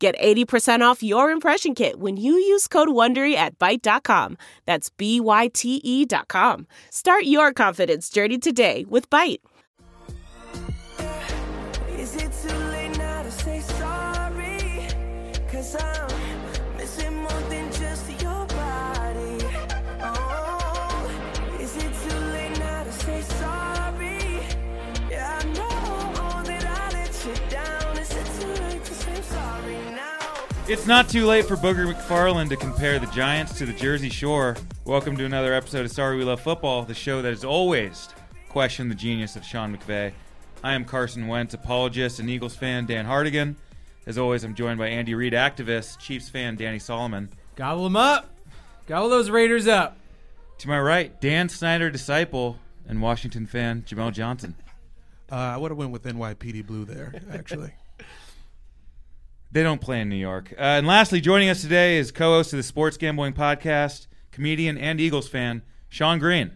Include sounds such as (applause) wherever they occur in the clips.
Get 80% off your impression kit when you use code WONDERY at Byte.com. That's B-Y-T-E dot com. Start your confidence journey today with Byte. Is it too late now to say sorry? Cause I'm It's not too late for Booger McFarland to compare the Giants to the Jersey Shore. Welcome to another episode of Sorry We Love Football, the show that has always questioned the genius of Sean McVay. I am Carson Wentz, apologist and Eagles fan Dan Hardigan. As always, I'm joined by Andy Reid activist, Chiefs fan Danny Solomon. Gobble them up. Gobble those Raiders up. To my right, Dan Snyder disciple and Washington fan Jamel Johnson. Uh, I would have went with NYPD Blue there, actually. They don't play in New York. Uh, and lastly, joining us today is co-host of the Sports Gambling Podcast, comedian and Eagles fan Sean Green.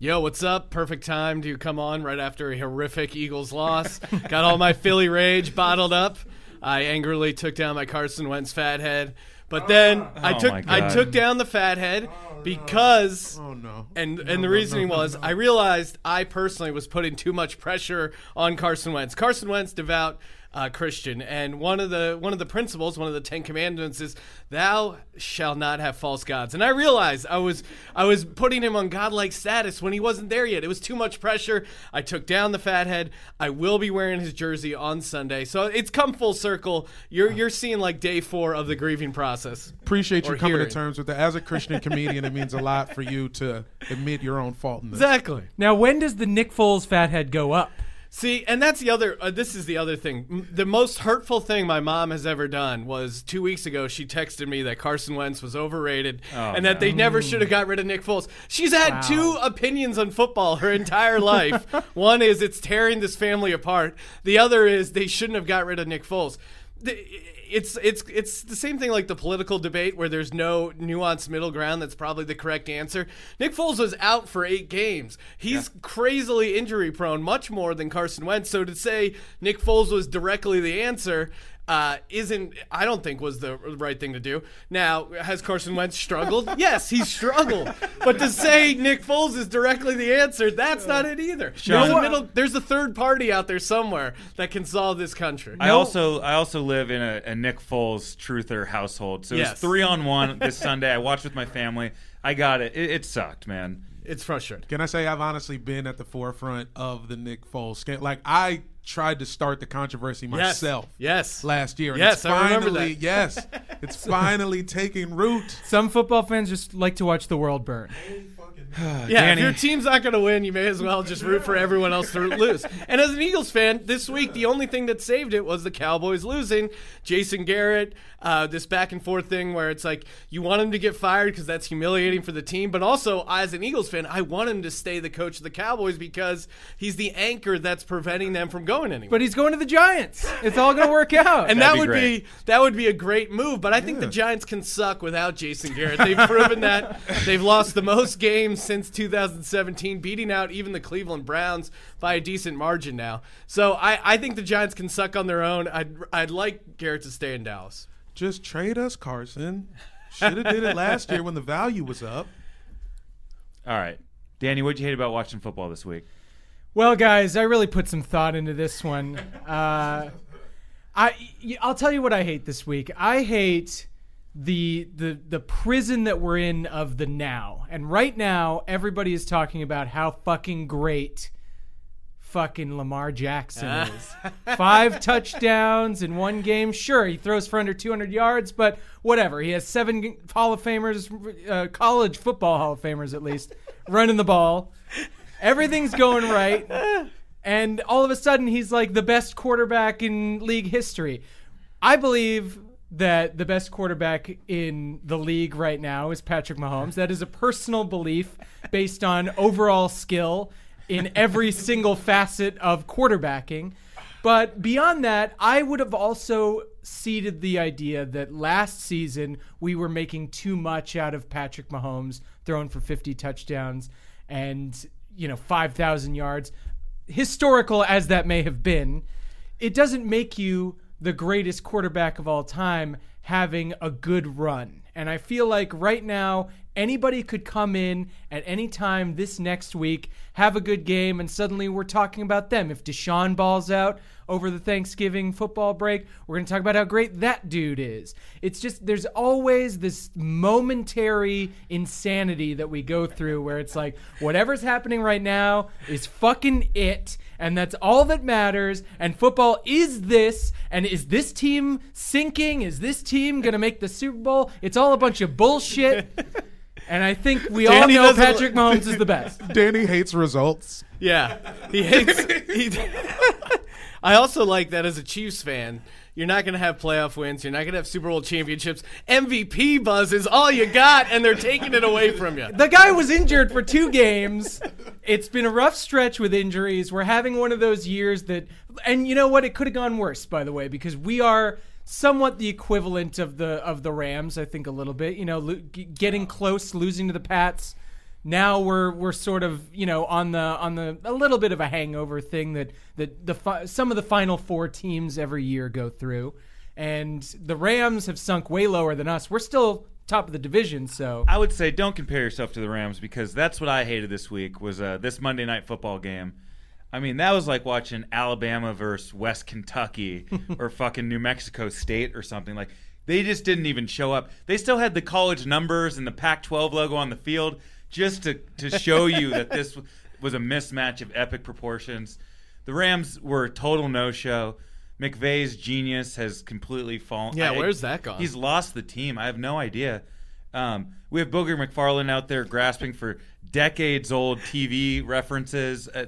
Yo, what's up? Perfect time to come on right after a horrific Eagles loss. (laughs) Got all my Philly rage bottled up. I angrily took down my Carson Wentz fathead, but then I Oh took I took down the fathead because Oh, no. and No, and the no, reasoning no, no, was no. I realized I personally was putting too much pressure on Carson Wentz. Carson Wentz, devout uh, Christian, and one of the one of the principles, one of the Ten Commandments is "Thou shall not have false gods." And I realized I was I was putting him on godlike status when he wasn't there yet. It was too much pressure. I took down the fathead. I will be wearing his jersey on Sunday, so it's come full circle. You're you're seeing like day four of the grieving process. Appreciate you coming hearing. to terms with that. As a Christian comedian, it means a lot for you to admit your own fault in this. Exactly. Now, when does the Nick Foles fathead go up? See, and that's the other. Uh, this is the other thing. M- The most hurtful thing my mom has ever done was two weeks ago. She texted me that Carson Wentz was overrated and that they never should have got rid of Nick Foles. She's had two opinions on football her entire life. (laughs) One is it's tearing this family apart. The other is they shouldn't have got rid of Nick Foles. The- it's it's it's the same thing like the political debate where there's no nuanced middle ground that's probably the correct answer. Nick Foles was out for 8 games. He's crazily injury prone much more than Carson Wentz. So to say Nick Foles was directly the answer uh, isn't I don't think was the right thing to do. Now, has Carson Wentz struggled? (laughs) yes, he's struggled. But to say Nick Foles is directly the answer, that's not it either. There's a middle there's a third party out there somewhere that can solve this country. I also I also live in a, a Nick Foles truther household, so it Yes. was three on (laughs) one this Sunday. I watched with my family. I got it. It, it sucked, man. It's frustrating. Can I say I've honestly been at the forefront of the Nick Foles scandal? Like I tried to start the controversy myself Yes. last year. and Yes, it's I remember finally, that. Yes, it's (laughs) finally taking root. Some football fans just like to watch the world burn. (sighs) Yeah, Danny. if your team's not going to win, you may as well just root for everyone else to lose. And as an Eagles fan, this week the only thing that saved it was the Cowboys losing. Jason Garrett, uh, this back and forth thing where it's like you want him to get fired because that's humiliating for the team, but also as an Eagles fan, I want him to stay the coach of the Cowboys because he's the anchor that's preventing them from going anywhere. But he's going to the Giants. It's all going to work out. and That'd that be would great. be that would be a great move. But I think the Giants can suck without Jason Garrett. They've proven that. (laughs) They've lost the most games since 2017, beating out even the Cleveland Browns by a decent margin now. So I, I think the Giants can suck on their own. I'd I'd like Garrett to stay in Dallas. Just trade us, Carson. Should have did it last year when the value was up. All right, Danny, what'd you hate about watching football this week? Well, guys, I really put some thought into this one. Uh, I I'll tell you what I hate this week. I hate the the the prison that we're in of the now. And right now, everybody is talking about how fucking great fucking Lamar Jackson is. Five (laughs) touchdowns in one game. Sure, he throws for under 200 yards, but whatever. He has seven Hall of Famers, uh, college football Hall of Famers at least, (laughs) running the ball. Everything's going right. And all of a sudden, he's like the best quarterback in league history. I believe that the best quarterback in the league right now is Patrick Mahomes. That is a personal belief based on overall skill in every single facet of quarterbacking. But beyond that, I would have also seeded the idea that last season we were making too much out of Patrick Mahomes throwing for 50 touchdowns and, you know, 5,000 yards. Historical as that may have been, it doesn't make you the greatest quarterback of all time having a good run. And I feel like right now, anybody could come in at any time this next week, have a good game, and suddenly we're talking about them. If Deshaun balls out over the Thanksgiving football break, we're going to talk about how great that dude is. It's just, there's always this momentary insanity that we go through where it's like, whatever's happening right now is fucking it and that's all that matters. And football is this, and is this team sinking? Is this team gonna make the Super Bowl? It's all a bunch of bullshit. and I think we all know Patrick Mahomes is the best. Danny hates results. Yeah, he hates. he, (laughs) (laughs) I also like that as a Chiefs fan. You're not going to have playoff wins. You're not going to have Super Bowl championships. MVP buzz is all you got, and they're taking it away from you. The guy was injured for two games. It's been a rough stretch with injuries. We're having one of those years that, and you know what? It could have gone worse, by the way, because we are somewhat the equivalent of the of the Rams. I think a little bit. You know, lo- getting close, losing to the Pats. Now we're we're sort of you know on the on the a little bit of a hangover thing that that the fi- some of the final four teams every year go through, and the Rams have sunk way lower than us. We're still top of the division, so I would say don't compare yourself to the Rams because that's what I hated this week was uh, this Monday night football game. I mean, that was like watching Alabama versus West Kentucky (laughs) or fucking New Mexico State or something. Like they just didn't even show up. They still had the college numbers and the Pac-12 logo on the field just to to show you that this was a mismatch of epic proportions. The Rams were a total no-show. McVay's genius has completely fallen. Yeah, I- where's that gone? He's lost the team. I have no idea. Um, we have Booger McFarland out there grasping for decades old TV references. Uh,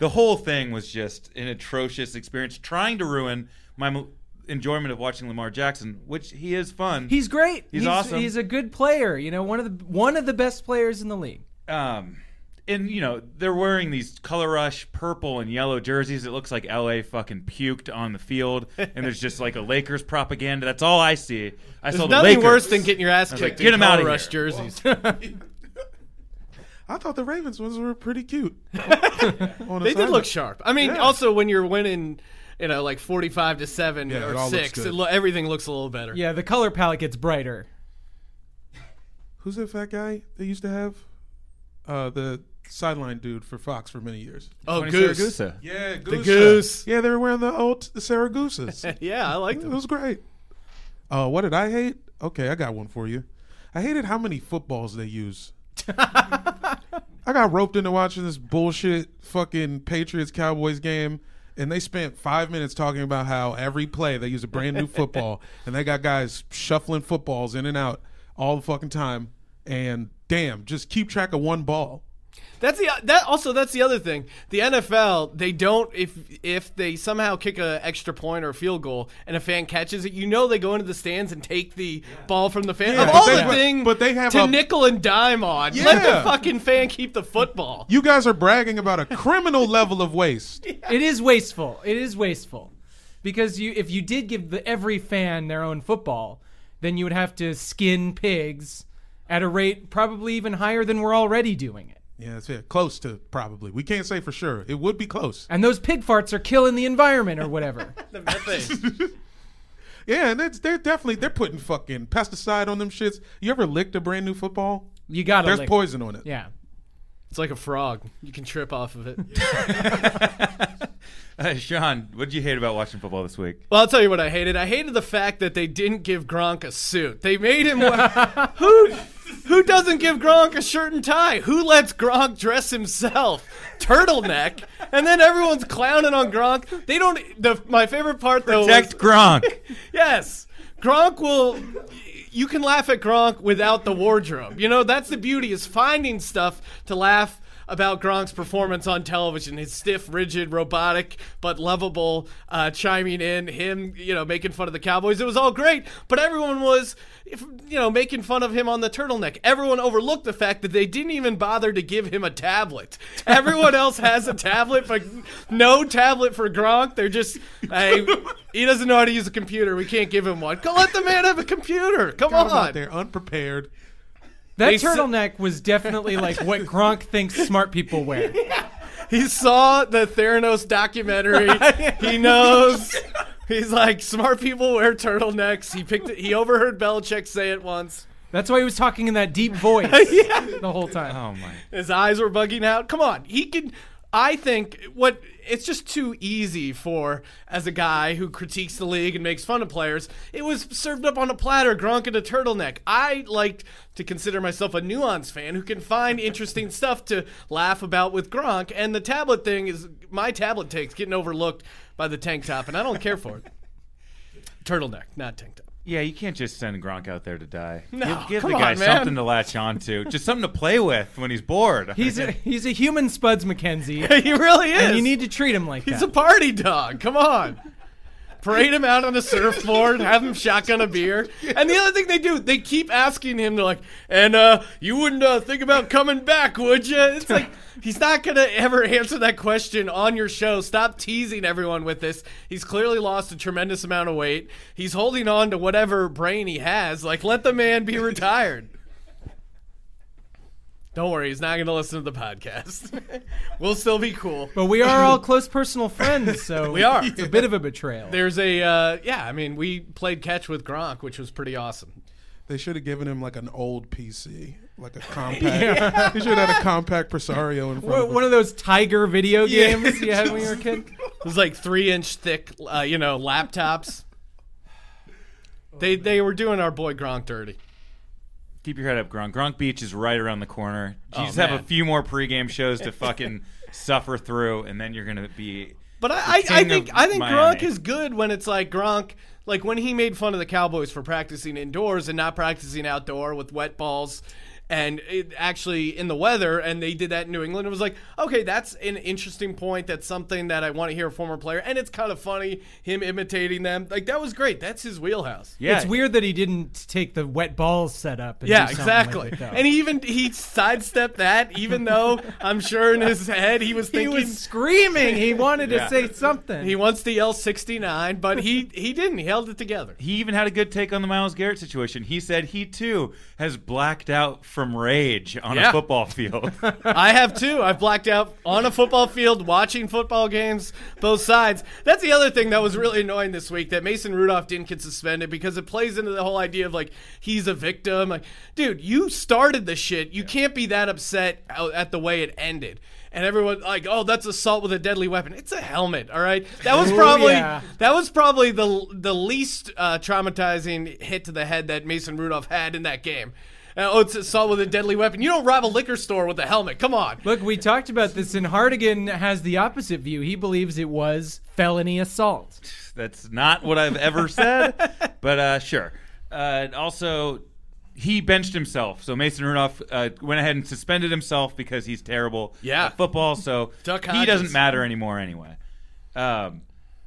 the whole thing was just an atrocious experience, trying to ruin my enjoyment of watching Lamar Jackson, which he is fun. He's great. He's awesome. He's a good player. You know, one of the one of the best players in the league. um, and you know they're wearing these color rush purple and yellow jerseys. It looks like LA fucking puked on the field, and there's just like a (laughs) Lakers propaganda. That's all I see. I saw There's the nothing Lakers. worse than getting your ass kicked like, get in him outta color here. rush jerseys. (laughs) I thought the Ravens ones were pretty cute. (laughs) they did look sharp. I mean, Yeah. also when you're winning, you know, like 45 to seven Yeah, it or all looks six, good. it lo- everything looks a little better. Yeah, the color palette gets brighter. Who's that fat guy they used to have? Uh, the sideline dude for Fox for many years. Oh, Tony goose. Siragusa. Yeah, The goose. Yeah, they were wearing the old the Saragoosas. (laughs) Yeah, I like It them. was great. Uh, what did I hate? Okay, I got one for you. I hated how many footballs they use. (laughs) I got roped into watching this bullshit fucking Patriots Cowboys game, and they spent five minutes talking about how every play they use a brand new football, (laughs) and they got guys shuffling footballs in and out all the fucking time. And damn, just keep track of one ball. That's the that also that's the other thing. The NFL they don't if if they somehow kick a extra point or a field goal and a fan catches it, you know they go into the stands and take the ball from the fan. Yeah, of but all they- the but- thing but they have to a- nickel and dime on. Let the fucking fan keep the football. You guys are bragging about a criminal level of waste. (laughs) It is wasteful. It is wasteful because you if you did give the, every fan their own football, then you would have to skin pigs at a rate probably even higher than we're already doing it. Yeah, that's it. Close to probably. We can't say for sure. It would be close. And those pig farts are killing the environment or whatever. (laughs) The thing. (laughs) Yeah, and it's, they're definitely they're putting fucking pesticide on them shits. You ever licked a brand new football? You got to There's poison on it. Yeah. It's like a frog. You can trip off of it. (laughs) (laughs) Uh, Sean, what did you hate about watching football this week? Well, I'll tell you what I hated. I hated the fact that they didn't give Gronk a suit. They made him (laughs) who who doesn't give Gronk a shirt and tie? Who lets Gronk dress himself? Turtleneck. And then everyone's clowning on Gronk. They don't the my favorite part though Protect was, Gronk. (laughs) Yes. Gronk will you can laugh at Gronk without the wardrobe. You know, that's the beauty is finding stuff to laugh about Gronk's performance on television. His stiff, rigid, robotic, but lovable uh, chiming in, him, you know, making fun of the Cowboys. It was all great, but everyone was, you know, making fun of him on the turtleneck. Everyone overlooked the fact that they didn't even bother to give him a tablet. (laughs) Everyone else has a tablet, but no tablet for Gronk. They're just, hey, he doesn't know how to use a computer. We can't give him one. Go let the man have a computer. Come Got on. They're unprepared. That They s- turtleneck was definitely like what Gronk thinks smart people wear. (laughs) He saw the Theranos documentary. (laughs) he knows. He's like smart people wear turtlenecks. He picked it. He overheard Belichick say it once. That's why he was talking in that deep voice (laughs) the whole time. Oh my! His eyes were bugging out. Come on, he can. I think what it's just too easy for as a guy who critiques the league and makes fun of players. It was served up on a platter, Gronk in a turtleneck. I like to consider myself a nuance fan who can find interesting (laughs) stuff to laugh about with Gronk. And the tablet thing is my tablet takes getting overlooked by the tank top, and I don't care for it. (laughs) Turtleneck, not tank top. Yeah, you can't just send Gronk out there to die. (laughs) No, give give the guy on, something to latch on to, just something to play with when he's bored. (laughs) He's a, he's a human Spuds MacKenzie, (laughs) he really is. and you need to treat him like He's that. a party dog. Come on. Parade him out on a surfboard, have him shotgun a beer. And the other thing they do, they keep asking him, they're like, and uh, you wouldn't uh, think about coming back, would you? It's like, he's not going to ever answer that question on your show. Stop teasing everyone with this. He's clearly lost a tremendous amount of weight. He's holding on to whatever brain he has. Like, let the man be retired. Don't worry, he's not going to listen to the podcast. (laughs) we'll still be cool. but we are all close personal friends, so (laughs) We are. It's a bit of a betrayal. There's a uh, yeah. I mean, we played catch with Gronk, which was pretty awesome. They should have given him like an old PC, like a (laughs) Compaq. He should have had a Compaq Presario in front One of him. one of those Tiger video Yeah. games you had when you were a kid. It was like three inch thick, uh, you know, laptops. They they were doing our boy Gronk dirty. Keep your head up, Gronk. Gronk Beach is right around the corner. You Oh, just have a few more pregame shows to (laughs) fucking suffer through, and then you're gonna be. But I, I, I think I think Miami. Gronk is good when it's like Gronk, like when he made fun of the Cowboys for practicing indoors and not practicing outdoor with wet balls. And it actually in the weather, and they did that in New England. It was like, okay, that's an interesting point. That's something that I want to hear a former player, and it's kind of funny him imitating them. Like that was great. That's his wheelhouse. Yeah, It's weird that he didn't take the wet balls set up. And Yeah, exactly. Like it, and he even he sidestepped that, even though I'm sure in his head he was he was screaming. He wanted Yeah. to say something. he wants to yell 69, but he he didn't. He held it together. He even had a good take on the Myles Garrett situation. He said he too has blacked out from rage on Yeah. a football field. (laughs) I have too. I've blacked out on a football field watching football games, both sides. That's the other thing that was really annoying this week that Mason Rudolph didn't get suspended because it plays into the whole idea of like he's a victim. Like, dude, you started the shit. You can't be that upset out- at the way it ended. And everyone like, oh, that's assault with a deadly weapon. It's a helmet, all right. That was Ooh, probably yeah. that was probably the the least uh, traumatizing hit to the head that Mason Rudolph had in that game. Uh, oh, it's assault with a deadly weapon. You don't rob a liquor store with a helmet. Come on. Look, we talked about this, and Hardigan has the opposite view. He believes it was felony assault. That's not what I've ever said, (laughs) but uh, sure. Uh, also, he benched himself. So Mason Rudolph uh, went ahead and suspended himself because he's terrible Yeah. at football. So Duck he doesn't matter anymore anyway. Um,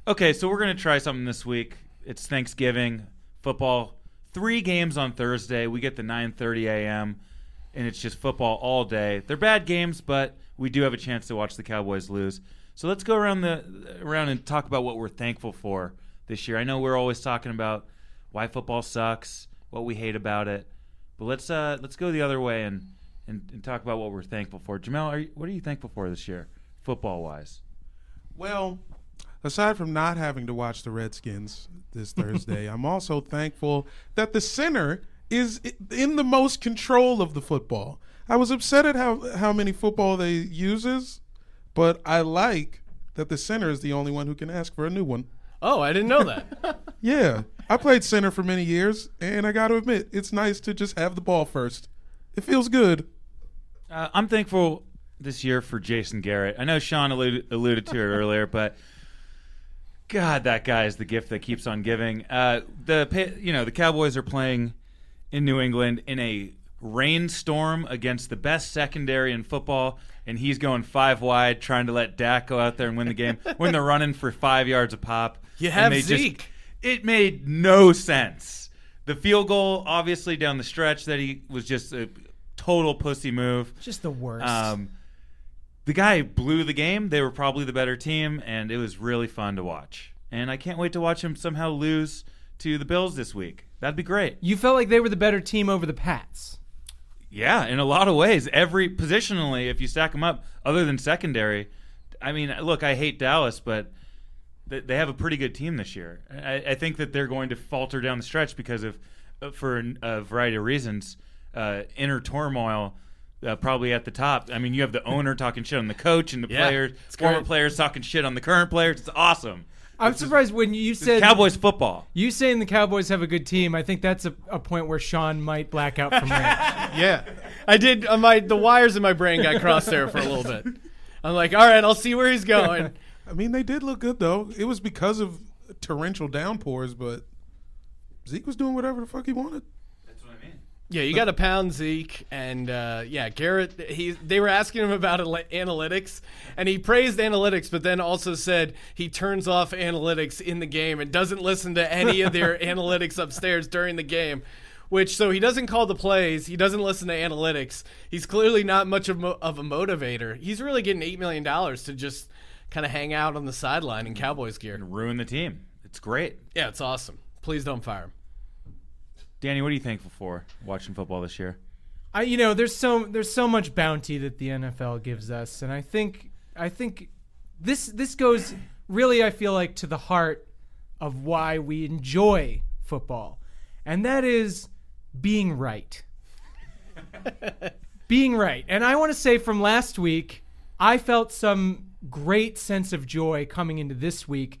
okay, so we're gonna try something this week. It's Thanksgiving football. Three games on Thursday. We get the 9:30 a.m. and it's just football all day. They're bad games, but we do have a chance to watch the Cowboys lose. So let's go around the around and talk about what we're thankful for this year. I know we're always talking about why football sucks, what we hate about it, but let's uh let's go the other way and and, and talk about what we're thankful for. Jamel, are you, what are you thankful for this year, football wise? Well, aside from not having to watch the Redskins this Thursday, (laughs) I'm also thankful that the center is in the most control of the football. I was upset at how how many football they uses, but I like that the center is the only one who can ask for a new one. Oh, I didn't know that. (laughs) Yeah, I played center for many years, and I got to admit, it's nice to just have the ball first. It feels good. Uh, I'm thankful this year for Jason Garrett. I know Sean alluded, alluded to it earlier, but God, that guy is the gift that keeps on giving. Uh, the you know the Cowboys are playing in New England in a rainstorm against the best secondary in football, and he's going five wide, trying to let Dak go out there and win the game (laughs) when they're running for five yards a pop. You have they just- Zeke. it made no sense. The field goal, obviously down the stretch, that he was just a total pussy move. Just the worst. Um, the guy blew the game. They were probably the better team, and it was really fun to watch. And I can't wait to watch him somehow lose to the Bills this week. That'd be great. you felt like they were the better team over the Pats. Yeah, in a lot of ways. Every positionally, if you stack them up, other than secondary, I mean, look, I hate Dallas, but they have a pretty good team this year. I, I think that they're going to falter down the stretch because of, uh, for a variety of reasons, uh, inner turmoil. Uh, probably at the top. I mean, you have the owner talking shit on the coach, and the Yeah, players, former great. players talking shit on the current players. It's awesome. I'm surprised when you It's said Cowboys football. you saying the Cowboys have a good team. I think that's a, a point where Sean might black out from rage. (laughs) Yeah, I did. Uh, my the wires in my brain got crossed there for a little bit. I'm like, all right, I'll see where he's going. (laughs) I mean, they did look good though. It was because of torrential downpours, but Zeke was doing whatever the fuck he wanted. That's what I mean. Yeah, you got to pound Zeke, and uh, yeah, Garrett. He they were asking him about analytics, and he praised analytics, but then also said he turns off analytics in the game and doesn't listen to any of their (laughs) analytics upstairs during the game. Which so he doesn't call the plays, he doesn't listen to analytics. He's clearly not much of, mo- of a motivator. He's really getting eight million dollars to just kind of hang out on the sideline in Cowboys gear. And ruin the team. It's great. Yeah, it's awesome. Please don't fire him. Danny, what are you thankful for watching football this year? I you know there's so there's so much bounty that the NFL gives us, and I think I think this this goes really I feel like to the heart of why we enjoy football, and that is being right. (laughs) being right, and I want to say from last week, I felt some great sense of joy coming into this week,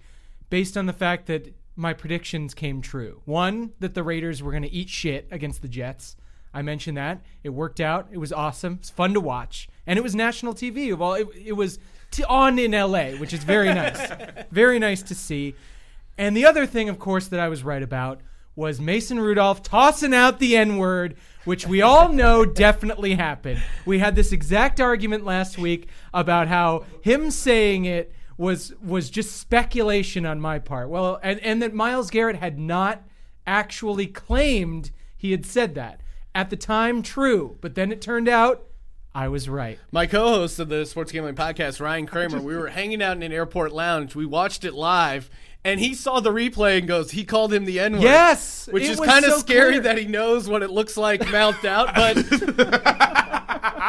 based on the fact that my predictions came true. One, that the Raiders were going to eat shit against the Jets. I mentioned that. It worked out. It was awesome. It's fun to watch. And it was national TV. Well, it, it was t- on in LA, which is very nice. (laughs) very nice to see. And the other thing, of course, that I was right about was Mason Rudolph tossing out the N word, which we all know definitely happened. We had this exact argument last week about how him saying it was was just speculation on my part. Well, and, and that Myles Garrett had not actually claimed he had said that. At the time, true, but then it turned out I was right. My co-host of the Sports Gambling Podcast, Ryan (laughs) Kramer, we were hanging out in an airport lounge. We watched it live, and he saw the replay and goes, "He called him the N-word." Yes, which is kind of so scary clear. that he knows what it looks like mouthed out. But (laughs) (laughs)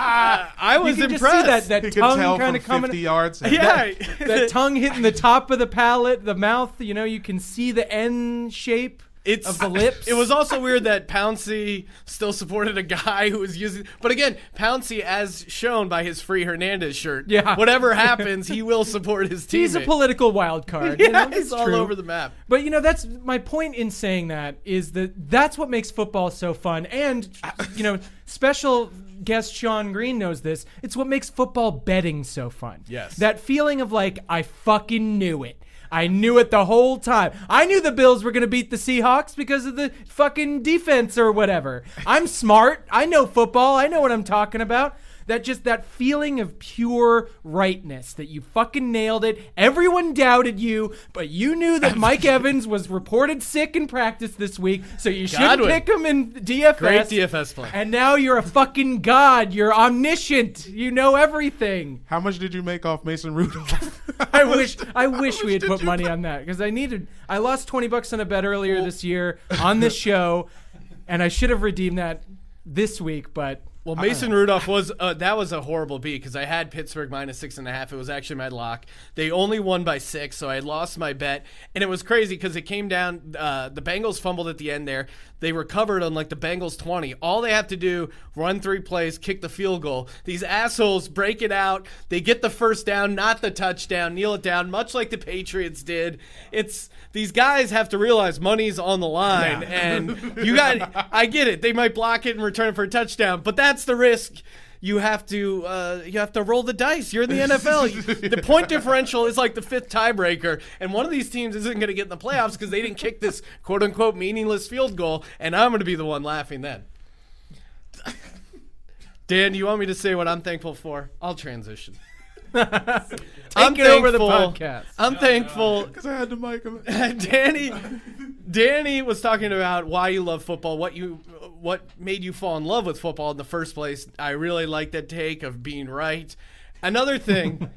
I You was can just impressed. see that that He could tongue tell kind from of 50 coming. yards. (laughs) yeah, (laughs) that tongue hitting the top of the palate, the mouth. You know, you can see the N shape it's of the lips. (laughs) It was also weird that Pouncey still supported a guy who was using. But again, Pouncey, as shown by his free Hernandez shirt, Yeah. whatever happens, he will support his team. He's a political wild card. you Yeah, know, he's it's all true. over the map. But you know, that's my point in saying that is that that's what makes football so fun. And you know, special guest Sean Green knows this. It's what makes football betting so fun. Yes. That feeling of like I fucking knew it. I knew it the whole time. I knew the Bills were going to beat the Seahawks because of the fucking defense or whatever. I'm smart. I know football. I know what I'm talking about. That just that feeling of pure rightness that you fucking nailed it. Everyone doubted you, but you knew that (laughs) Mike Evans was reported sick in practice this week, so you shouldn't pick him in DFS. Great DFS play. And now you're a fucking god. You're omniscient. You know everything. How much did you make off Mason Rudolph? (laughs) I wish I wish we had put you money on that because I needed. I lost twenty bucks on a bet earlier this year on this (laughs) show, and I should have redeemed that this week. But Well, Mason Rudolph was uh, that was a horrible beat because I had Pittsburgh minus six and a half. It was actually my lock. They only won by six, so I lost my bet, and it was crazy because it came down. Uh, the Bengals fumbled at the end there. They recovered on like the Bengals twenty. All they have to do run three plays, kick the field goal. These assholes break it out. They get the first down, not the touchdown. Kneel it down, much like the Patriots did. It's these guys have to realize money's on the line, and you got. I get it. They might block it and return it for a touchdown, but that's the risk. You have to uh, you have to roll the dice. You're in the NFL. The point differential is like the fifth tiebreaker, and one of these teams isn't going to get in the playoffs because they didn't kick this quote unquote meaningless field goal, and I'm going to be the one laughing then. Dan, do you want me to say what I'm thankful for? I'll transition. Take it over the podcast. I'm thankful (laughs) Because I had to mic him. (laughs) Danny, (laughs) Danny was talking about why you love football, what you, what made you fall in love with football in the first place. I really like that take of being right. Another thing,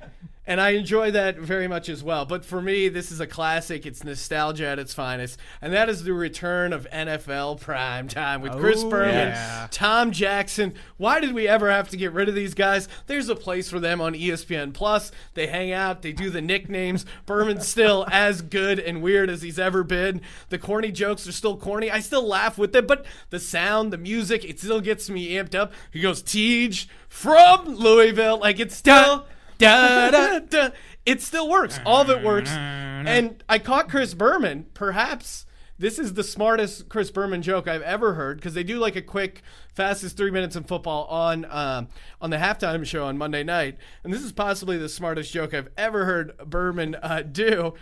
and I enjoy that very much as well. But for me, this is a classic. It's nostalgia at its finest, and that is the return of NFL prime time with Chris Oh, Berman, yeah. Tom Jackson. Why did we ever have to get rid of these guys? There's a place for them on ESPN Plus. They hang out, they do the nicknames. Berman's still (laughs) as good and weird as he's ever been. The corny jokes are still corny. I still laugh with them, but the sound, the music, it still gets me amped up. He goes, Tej from Louisville. Like it's still da da da. It still works. All of it works. And I caught Chris Berman, perhaps this is the smartest Chris Berman joke I've ever heard because they do like a quick, fastest three minutes in football on um, on the halftime show on Monday night, and this is possibly the smartest joke I've ever heard Berman uh, do.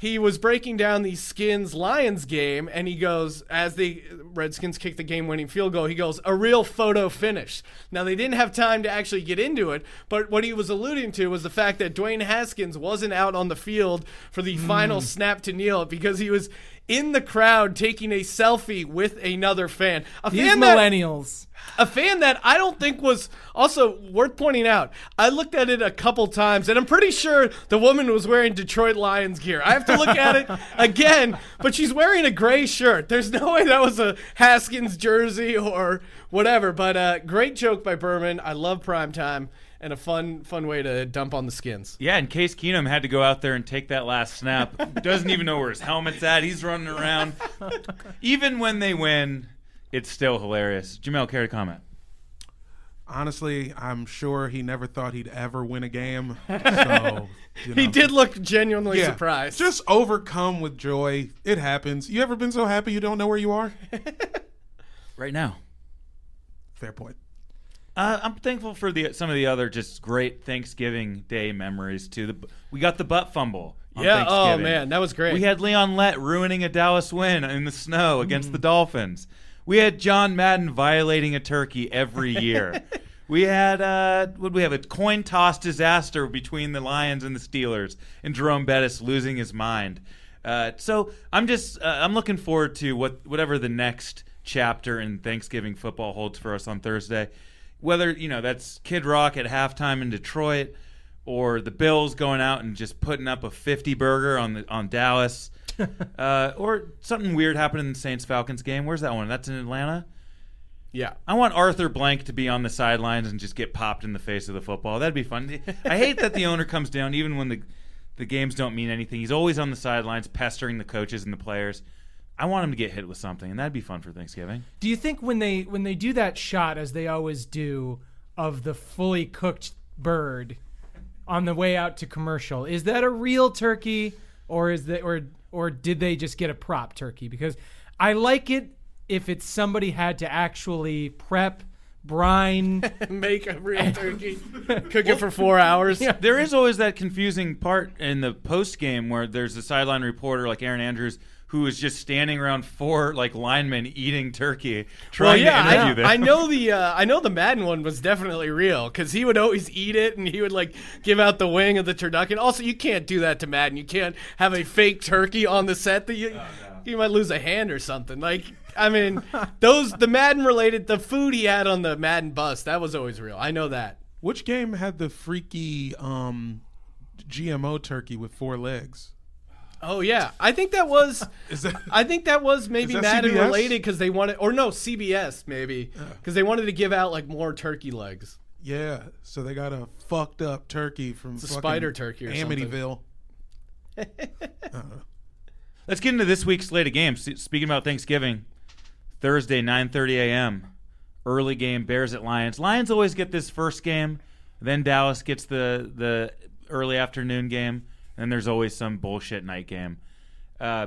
He was breaking down the Skins Lions game, and he goes, as the Redskins kick the game winning field goal, he goes, a real photo finish. Now, they didn't have time to actually get into it, but what he was alluding to was the fact that Dwayne Haskins wasn't out on the field for the final hmm. snap to kneel because he was in the crowd taking a selfie with another fan. A These fan that- millennials. a fan that I don't think was also worth pointing out. I looked at it a couple times, and I'm pretty sure the woman was wearing Detroit Lions gear. I have to look at it (laughs) again, but she's wearing a gray shirt. There's no way that was a Haskins jersey or whatever. But uh, great joke by Berman. I love prime time and a fun, fun way to dump on the skins. Yeah, and Case Keenum had to go out there and take that last snap. (laughs) Doesn't even know where his helmet's at. He's running around. (laughs) even when they win, it's still hilarious. Jamel, care to comment? Honestly, I'm sure he never thought he'd ever win a game. (laughs) So you He did look genuinely Yeah. surprised. Just overcome with joy. It happens. You ever been so happy you don't know where you are? Right now. Fair point. Uh, I'm thankful for the some of the other just great Thanksgiving Day memories too. The, we got the butt fumble. on yeah. Oh man, that was great. We had Leon Lett ruining a Dallas win in the snow against Mm. the Dolphins. We had John Madden violating a turkey every year. (laughs) we had uh, what we have a coin toss disaster between the Lions and the Steelers, and Jerome Bettis losing his mind. Uh, so I'm just uh, I'm looking forward to what whatever the next chapter in Thanksgiving football holds for us on Thursday. Whether you know that's Kid Rock at halftime in Detroit, or the Bills going out and just putting up a 50 burger on the on Dallas, (laughs) uh, or something weird happened in the Saints Falcons game. Where's that one? That's in Atlanta. yeah. I want Arthur Blank to be on the sidelines and just get popped in the face of the football. That'd be fun. I hate that the owner comes down even when the the games don't mean anything. He's always on the sidelines pestering the coaches and the players. I want him to get hit with something, and that'd be fun for Thanksgiving. Do you think when they when they do that shot as they always do of the fully cooked bird on the way out to commercial, is that a real turkey or is that or or did they just get a prop turkey? Because I like it if it's somebody had to actually prep, brine. (laughs) Make a real (laughs) turkey, cook it for four hours. There is always that confusing part in the post game where there's a sideline reporter like Erin Andrews who is just standing around four like linemen eating turkey, trying Well, yeah, to interview I, them. I know the uh, I know the Madden one was definitely real because he would always eat it and he would like give out the wing of the turducken. Also, you can't do that to Madden. You can't have a fake turkey on the set that you you might lose a hand or something. Like I mean, those the Madden related the food he had on the Madden bus that was always real. I know that. Which game had the freaky um, GMO turkey with four legs? Oh yeah, I think that was. (laughs) Is that I think that was maybe that Madden CBS? related because they wanted, or no, CBS maybe because they wanted to give out like more turkey legs. yeah? So they got a fucked up turkey from a spider turkey or something. Amityville. (laughs) Let's get into this week's slate of games. Speaking about Thanksgiving, Thursday, 9:30 a.m. Early game, Bears at Lions. Lions always get this first game, then Dallas gets the the early afternoon game, and there's always some bullshit night game. Uh,